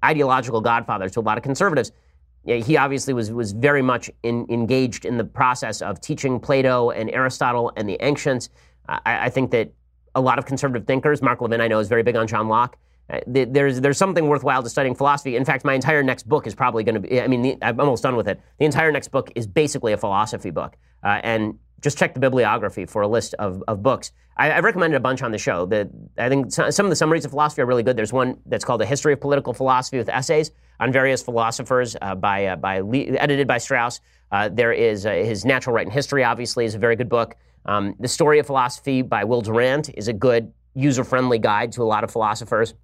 ideological godfather to a lot of conservatives, he obviously was, was very much in, engaged in the process of teaching Plato and Aristotle and the ancients. I, I, think that a lot of conservative thinkers, Mark Levin, I know, is very big on John Locke. Uh, there's, there's something worthwhile to studying philosophy. In fact, my entire next book is probably going to be, I mean, the, I'm almost done with it. The entire next book is basically a philosophy book. Uh, and just check the bibliography for a list of, of books. I, have recommended a bunch on the show. The, I think some of the summaries of philosophy are really good. There's one that's called A History of Political Philosophy with essays on various philosophers uh, by, uh, by edited by Strauss. Uh, there is uh, his Natural Right and History, obviously, is a very good book. Um, the Story of Philosophy by Will Durant is a good user-friendly guide to a lot of philosophers.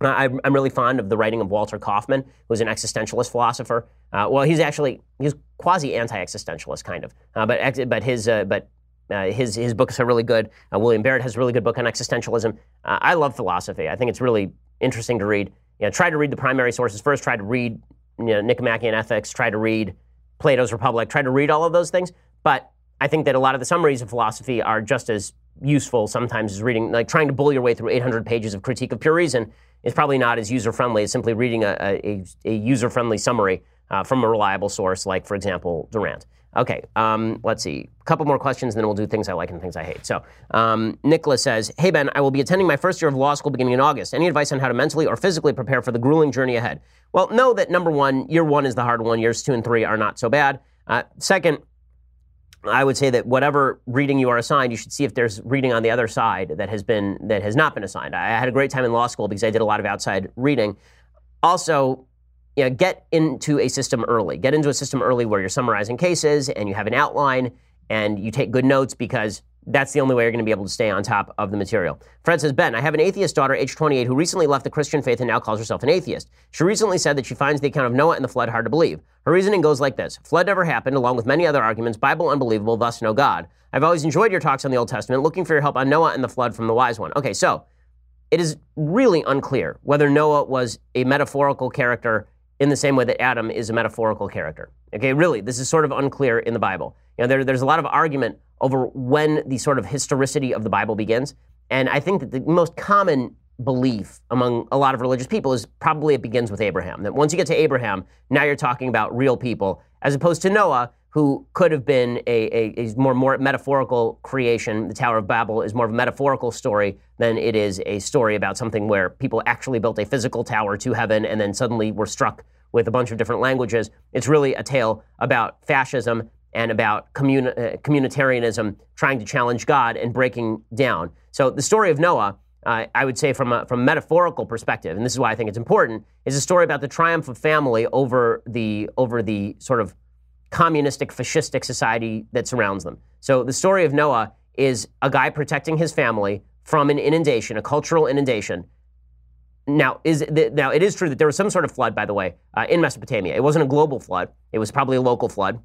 Uh, I'm, really fond of the writing of Walter Kaufmann, who's an existentialist philosopher. Uh, well, he's actually he's quasi anti-existentialist kind of, uh, but but his uh, but uh, his his books are really good. Uh, William Barrett has a really good book on existentialism. I love philosophy. I think it's really interesting to read. You know, try to read the primary sources first. Try to read you know, Nicomachean Ethics. Try to read Plato's Republic. Try to read all of those things. But I think that a lot of the summaries of philosophy are just as useful sometimes as reading, like trying to bull your way through 800 pages of critique of pure reason is probably not as user friendly as simply reading a, a, a user friendly summary uh, from a reliable source, like, for example, Durant. Okay, um, let's see. A couple more questions, and then we'll do things I like and things I hate. So, um, Nicholas says, Hey, Ben, I will be attending my first year of law school beginning in August. Any advice on how to mentally or physically prepare for the grueling journey ahead? Well, know that number one, year one is the hard one, years two and three are not so bad. Uh, second, I would say that whatever reading you are assigned, you should see if there's reading on the other side that has been that has not been assigned. I had a great time in law school because I did a lot of outside reading. Also, you know, get into a system early. Get into a system early where you're summarizing cases and you have an outline and you take good notes because that's the only way you're going to be able to stay on top of the material. Fred says, Ben, I have an atheist daughter, age 28, who recently left the Christian faith and now calls herself an atheist. She recently said that she finds the account of Noah and the flood hard to believe. Her reasoning goes like this Flood never happened, along with many other arguments, Bible unbelievable, thus no God. I've always enjoyed your talks on the Old Testament, looking for your help on Noah and the flood from the wise one. Okay, so it is really unclear whether Noah was a metaphorical character in the same way that Adam is a metaphorical character. Okay, really, this is sort of unclear in the Bible. You know, there, there's a lot of argument over when the sort of historicity of the Bible begins. And I think that the most common belief among a lot of religious people is probably it begins with Abraham. That once you get to Abraham, now you're talking about real people, as opposed to Noah, who could have been a, a, a, more, more metaphorical creation. The Tower of Babel is more of a metaphorical story than it is a story about something where people actually built a physical tower to heaven and then suddenly were struck with a bunch of different languages. It's really a tale about fascism and about communi- uh, communitarianism trying to challenge God and breaking down. So the story of Noah, uh, I would say from a, from a metaphorical perspective, and this is why I think it's important, is a story about the triumph of family over the over the sort of communistic, fascistic society that surrounds them. So the story of Noah is a guy protecting his family from an inundation, a cultural inundation. Now, is now it is true that there was some sort of flood, by the way, uh, in Mesopotamia. It wasn't a global flood; it was probably a local flood,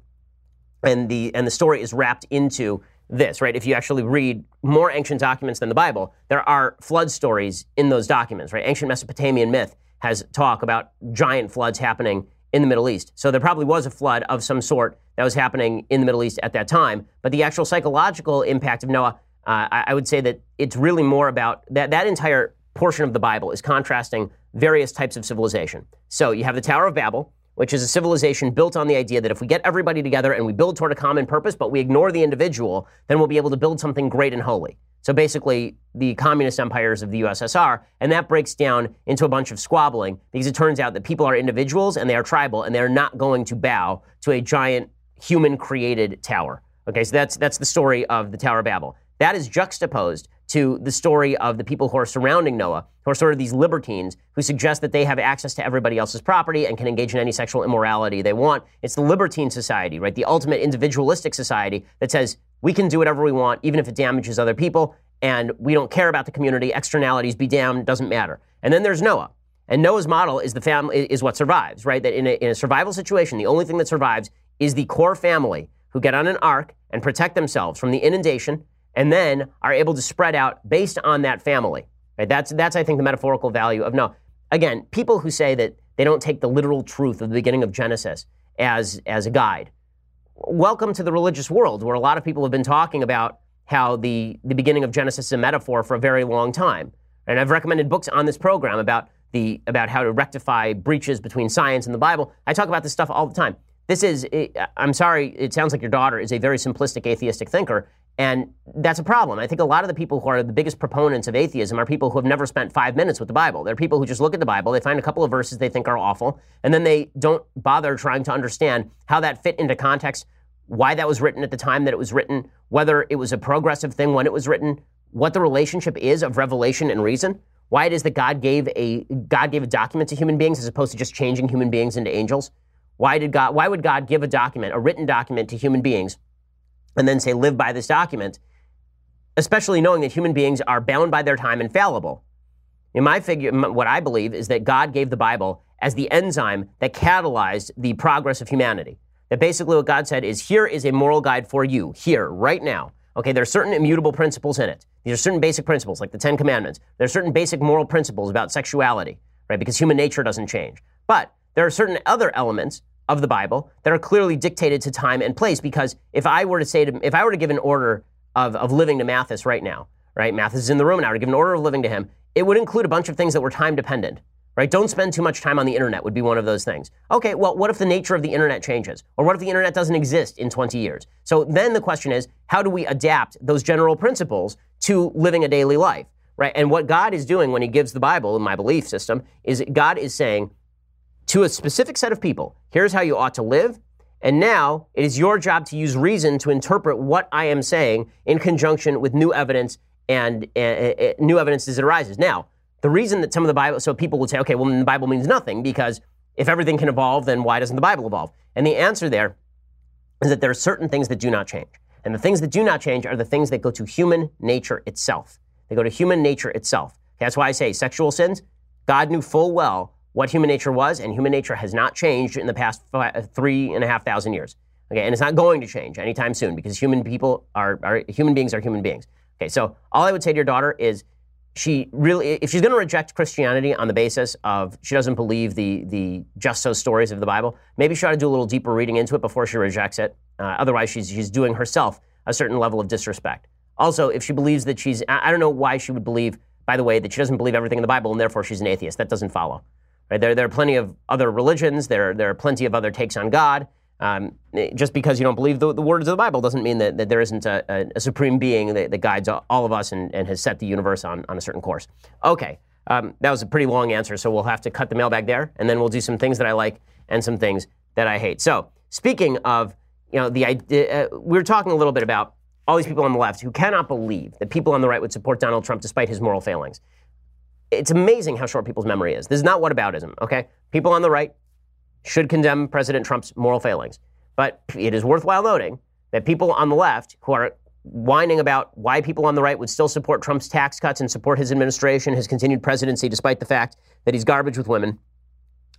and the and the story is wrapped into this, right? If you actually read more ancient documents than the Bible, there are flood stories in those documents, right? Ancient Mesopotamian myth has talk about giant floods happening in the Middle East. So there probably was a flood of some sort that was happening in the Middle East at that time. But the actual psychological impact of Noah, uh, I, I would say that it's really more about that, that entire portion of the Bible is contrasting various types of civilization. So you have the Tower of Babel, which is a civilization built on the idea that if we get everybody together and we build toward a common purpose, but we ignore the individual, then we'll be able to build something great and holy. So basically, the communist empires of the USSR, and that breaks down into a bunch of squabbling because it turns out that people are individuals and they are tribal and they're not going to bow to a giant human created tower. Okay, so that's, that's the story of the Tower of Babel. That is juxtaposed to the story of the people who are surrounding Noah, who are sort of these libertines who suggest that they have access to everybody else's property and can engage in any sexual immorality they want. It's the libertine society, right? The ultimate individualistic society that says we can do whatever we want, even if it damages other people, and we don't care about the community. Externalities be damned, doesn't matter. And then there's Noah. And Noah's model is the family is what survives, right? That in a, in a survival situation, the only thing that survives is the core family who get on an ark and protect themselves from the inundation and then are able to spread out based on that family. Right? That's, that's, I think, the metaphorical value of Noah. Again, people who say that they don't take the literal truth of the beginning of Genesis as, as a guide. Welcome to the religious world, where a lot of people have been talking about how the, the beginning of Genesis is a metaphor for a very long time. And I've recommended books on this program about, the, about how to rectify breaches between science and the Bible. I talk about this stuff all the time. This is, eh, I'm sorry, it sounds like your daughter is a very simplistic atheistic thinker, and that's a problem. I think a lot of the people who are the biggest proponents of atheism are people who have never spent five minutes with the Bible. They're people who just look at the Bible, they find a couple of verses they think are awful, and then they don't bother trying to understand how that fit into context, why that was written at the time that it was written, whether it was a progressive thing when it was written, what the relationship is of revelation and reason, why it is that God gave a God gave a document to human beings as opposed to just changing human beings into angels. Why did God why would God give a document, a written document to human beings and then say, live by this document, especially knowing that human beings are bound by their time and fallible. In my figure, what I believe is that God gave the Bible as the enzyme that catalyzed the progress of humanity. That basically what God said is, here is a moral guide for you, here, right now. Okay, there are certain immutable principles in it. These are certain basic principles, like the Ten Commandments. There are certain basic moral principles about sexuality, right? Because human nature doesn't change. But there are certain other elements of the Bible that are clearly dictated to time and place. Because if I were to say to, if I were to give an order of, of living to Mathis right now, right? Mathis is in the room now to give an order of living to him, it would include a bunch of things that were time dependent, right? Don't spend too much time on the internet would be one of those things. Okay, well, what if the nature of the internet changes? Or what if the internet doesn't exist in 20 years? So then the question is, how do we adapt those general principles to living a daily life, right? And what God is doing when he gives the Bible, in my belief system, is God is saying, to a specific set of people. Here's how you ought to live. And now it is your job to use reason to interpret what I am saying in conjunction with new evidence and uh, uh, new evidence as it arises. Now, the reason that some of the Bible, so people would say, okay, well, the Bible means nothing because if everything can evolve, then why doesn't the Bible evolve? And the answer there is that there are certain things that do not change. And the things that do not change are the things that go to human nature itself. They go to human nature itself. That's why I say sexual sins, God knew full well what human nature was, and human nature has not changed in the past five, three and a half thousand years. Okay, and it's not going to change anytime soon because human people are, are human beings are human beings. Okay, so all I would say to your daughter is she really, if she's going to reject Christianity on the basis of she doesn't believe the the just so stories of the Bible, maybe she ought to do a little deeper reading into it before she rejects it. Uh, otherwise, she's she's doing herself a certain level of disrespect. Also, if she believes that she's, I don't know why she would believe, by the way, that she doesn't believe everything in the Bible and therefore she's an atheist. That doesn't follow. Right? There, there are plenty of other religions. There, there are plenty of other takes on God. Um, just because you don't believe the, the, words of the Bible doesn't mean that, that there isn't a, a, a supreme being that, that, guides all of us and, and, has set the universe on, on a certain course. Okay, um, that was a pretty long answer, so we'll have to cut the mailbag there, and then we'll do some things that I like and some things that I hate. So, speaking of you know, the idea, uh, we were talking a little bit about all these people on the left who cannot believe that people on the right would support Donald Trump despite his moral failings. It's amazing how short people's memory is. This is not whataboutism, okay? People on the right should condemn President Trump's moral failings. But it is worthwhile noting that people on the left who are whining about why people on the right would still support Trump's tax cuts and support his administration, his continued presidency, despite the fact that he's garbage with women,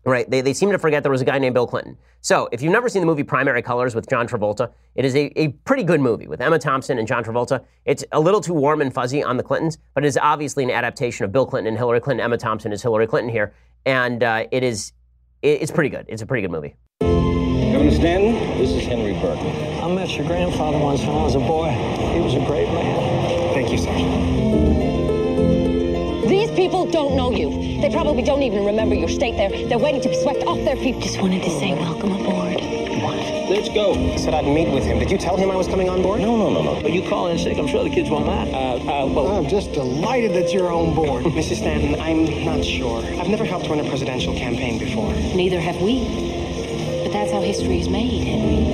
Right. They, they seem to forget there was a guy named Bill Clinton. So, if you've never seen the movie Primary Colors with John Travolta, it is a, a pretty good movie with Emma Thompson and John Travolta. It's a little too warm and fuzzy on the Clintons, but it is obviously an adaptation of Bill Clinton and Hillary Clinton. Emma Thompson is Hillary Clinton here. And uh, it is, it, it's pretty good. It's a pretty good movie. Governor Stanton, this is Henry Burke. I met your grandfather once when I was a boy. He was a great man. Thank you, Sergeant. These people don't know you. They probably don't even remember your state there. They're waiting to be swept off their feet. Just wanted to say welcome aboard. What? Let's go. I said I'd meet with him. Did you tell him I was coming on board? No, no, no, no. But you call in sick. I'm sure the kids won't mind. Uh, uh, well, I'm just delighted that you're on board. Mrs. Stanton, I'm not sure. I've never helped run a presidential campaign before. Neither have we. But that's how history is made, Henry.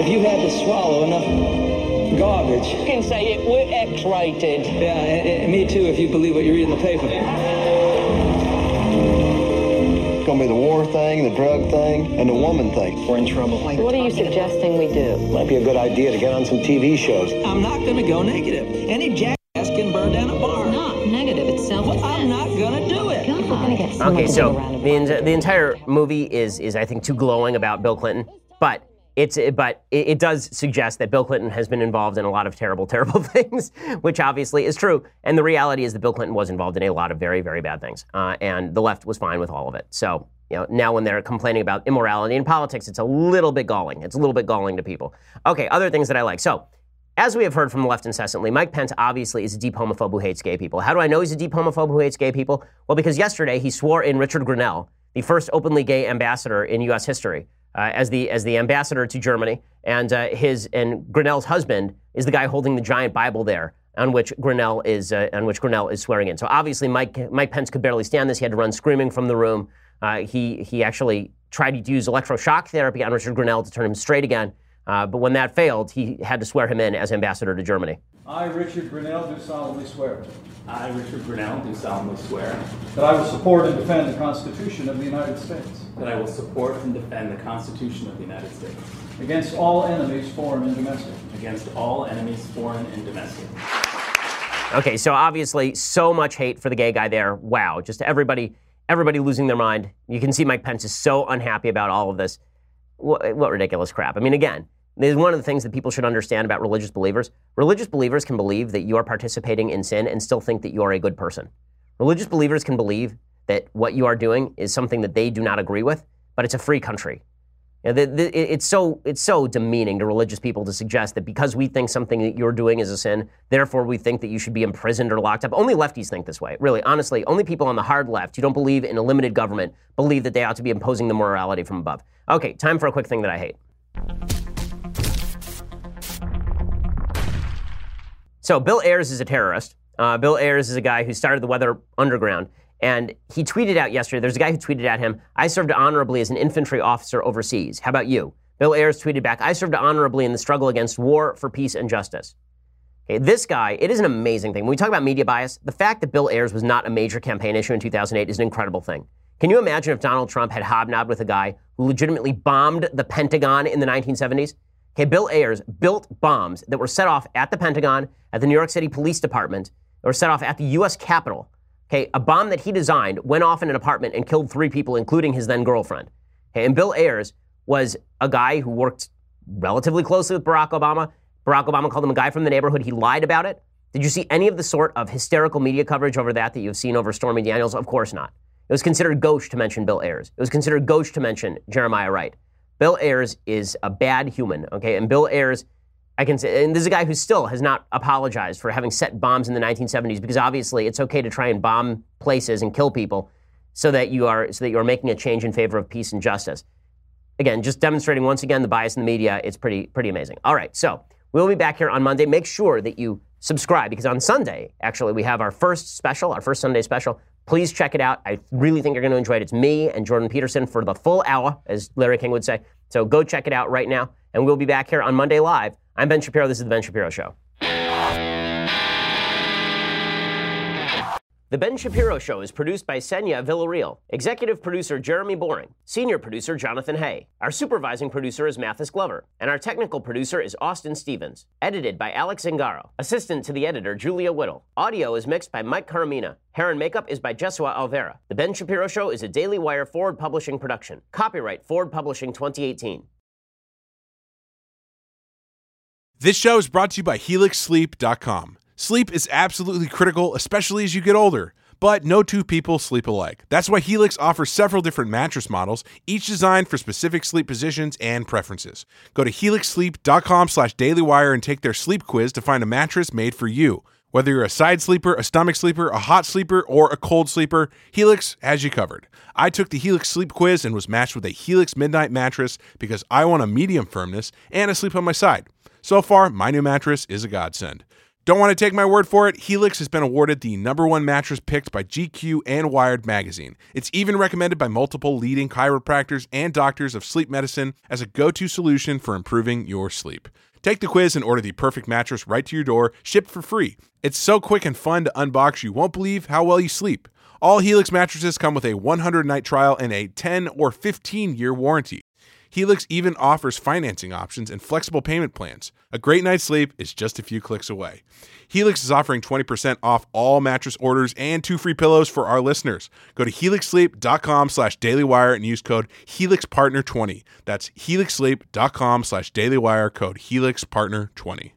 If you had to swallow enough garbage. You can say it, we're X-rated. Yeah, and, and me too, if you believe what you read in the paper. It's gonna be the war thing, the drug thing, and the woman thing. We're in trouble. What are you suggesting we do? Might be a good idea to get on some TV shows. I'm not gonna go negative. Any jackass can burn down a bar. Not negative, it's self-defense. Well, I'm not gonna do it. Okay, so the, the entire movie is, is, I think, too glowing about Bill Clinton. But it's, but it, it, does suggest that Bill Clinton has been involved in a lot of terrible, terrible things, which obviously is true. And the reality is that Bill Clinton was involved in a lot of very, very bad things. Uh, and the left was fine with all of it. So, you know, now when they're complaining about immorality in politics, it's a little bit galling. It's a little bit galling to people. Okay, other things that I like. So, as we have heard from the left incessantly, Mike Pence obviously is a deep homophobe who hates gay people. How do I know he's a deep homophobe who hates gay people? Well, because yesterday he swore in Richard Grenell, the first openly gay ambassador in U.S. history, as the as the ambassador to Germany, and uh, his and Grenell's husband is the guy holding the giant Bible there, on which Grenell is uh, on which Grenell is swearing in. So obviously, Mike Mike Pence could barely stand this. He had to run screaming from the room. Uh, he he actually tried to use electroshock therapy on Richard Grenell to turn him straight again. Uh, but when that failed, he had to swear him in as ambassador to Germany. I, Richard Grenell, do solemnly swear. I, Richard Grenell, do solemnly swear. That I will support and defend the Constitution of the United States. That I will support and defend the Constitution of the United States. Against all enemies, foreign and domestic. Against all enemies, foreign and domestic. Okay, so obviously, so much hate for the gay guy there. Wow, just everybody, everybody losing their mind. You can see Mike Pence is so unhappy about all of this. What, what ridiculous crap. I mean, again, this is one of the things that people should understand about religious believers. Religious believers can believe that you are participating in sin and still think that you are a good person. Religious believers can believe that what you are doing is something that they do not agree with, but it's a free country. You know, the, the, it's, so, it's so demeaning to religious people to suggest that because we think something that you're doing is a sin, therefore we think that you should be imprisoned or locked up. Only lefties think this way. Really, honestly, only people on the hard left who don't believe in a limited government believe that they ought to be imposing the morality from above. Okay, time for a quick thing that I hate. So, Bill Ayers is a terrorist. Uh, Bill Ayers is a guy who started the Weather Underground. And he tweeted out yesterday, there's a guy who tweeted at him, I served honorably as an infantry officer overseas. How about you? Bill Ayers tweeted back, I served honorably in the struggle against war for peace and justice. Okay, this guy, it is an amazing thing. When we talk about media bias, the fact that Bill Ayers was not a major campaign issue in 2008 is an incredible thing. Can you imagine if Donald Trump had hobnobbed with a guy who legitimately bombed the Pentagon in the 1970s? Okay, Bill Ayers built bombs that were set off at the Pentagon, at the New York City Police Department, or set off at the U.S. Capitol. Okay, a bomb that he designed went off in an apartment and killed three people, including his then girlfriend. Okay, and Bill Ayers was a guy who worked relatively closely with Barack Obama. Barack Obama called him a guy from the neighborhood. He lied about it. Did you see any of the sort of hysterical media coverage over that that you've seen over Stormy Daniels? Of course not. It was considered gauche to mention Bill Ayers. It was considered gauche to mention Jeremiah Wright. Bill Ayers is a bad human, okay? And Bill Ayers, I can say, and this is a guy who still has not apologized for having set bombs in the 1970s because obviously it's okay to try and bomb places and kill people so that you are so that you are making a change in favor of peace and justice. Again, just demonstrating once again the bias in the media. It's pretty pretty amazing. All right, so we'll be back here on Monday. Make sure that you subscribe because on Sunday, actually, we have our first special, our first Sunday special. Please check it out. I really think you're going to enjoy it. It's me and Jordan Peterson for the full hour, as Larry King would say. So go check it out right now, and we'll be back here on Monday Live. I'm Ben Shapiro. This is The Ben Shapiro Show. The Ben Shapiro Show is produced by Senya Villarreal, executive producer Jeremy Boring, senior producer Jonathan Hay. Our supervising producer is Mathis Glover, and our technical producer is Austin Stevens. Edited by Alex Zingaro. Assistant to the editor Julia Whittle. Audio is mixed by Mike Coromina. Hair and makeup is by Jesua Olvera. The Ben Shapiro Show is a Daily Wire Forward Publishing production. Copyright Forward Publishing 2018. This show is brought to you by HelixSleep.com. Sleep is absolutely critical, especially as you get older. But no two people sleep alike. That's why Helix offers several different mattress models, each designed for specific sleep positions and preferences. Go to helixsleep.com slash dailywire and take their sleep quiz to find a mattress made for you. Whether you're a side sleeper, a stomach sleeper, a hot sleeper, or a cold sleeper, Helix has you covered. I took the Helix sleep quiz and was matched with a Helix Midnight mattress because I want a medium firmness and a sleep on my side. So far, my new mattress is a godsend. Don't want to take my word for it? Helix has been awarded the number one mattress picked by GQ and Wired magazine. It's even recommended by multiple leading chiropractors and doctors of sleep medicine as a go to solution for improving your sleep. Take the quiz and order the perfect mattress right to your door, shipped for free. It's so quick and fun to unbox, you won't believe how well you sleep. All Helix mattresses come with a 100 night trial and a 10 or 15 year warranty. Helix even offers financing options and flexible payment plans. A great night's sleep is just a few clicks away. Helix is offering 20% off all mattress orders and two free pillows for our listeners. Go to helixsleep.com slash dailywire and use code HelixPartner20. That's helixsleep.com slash dailywire code HelixPartner20.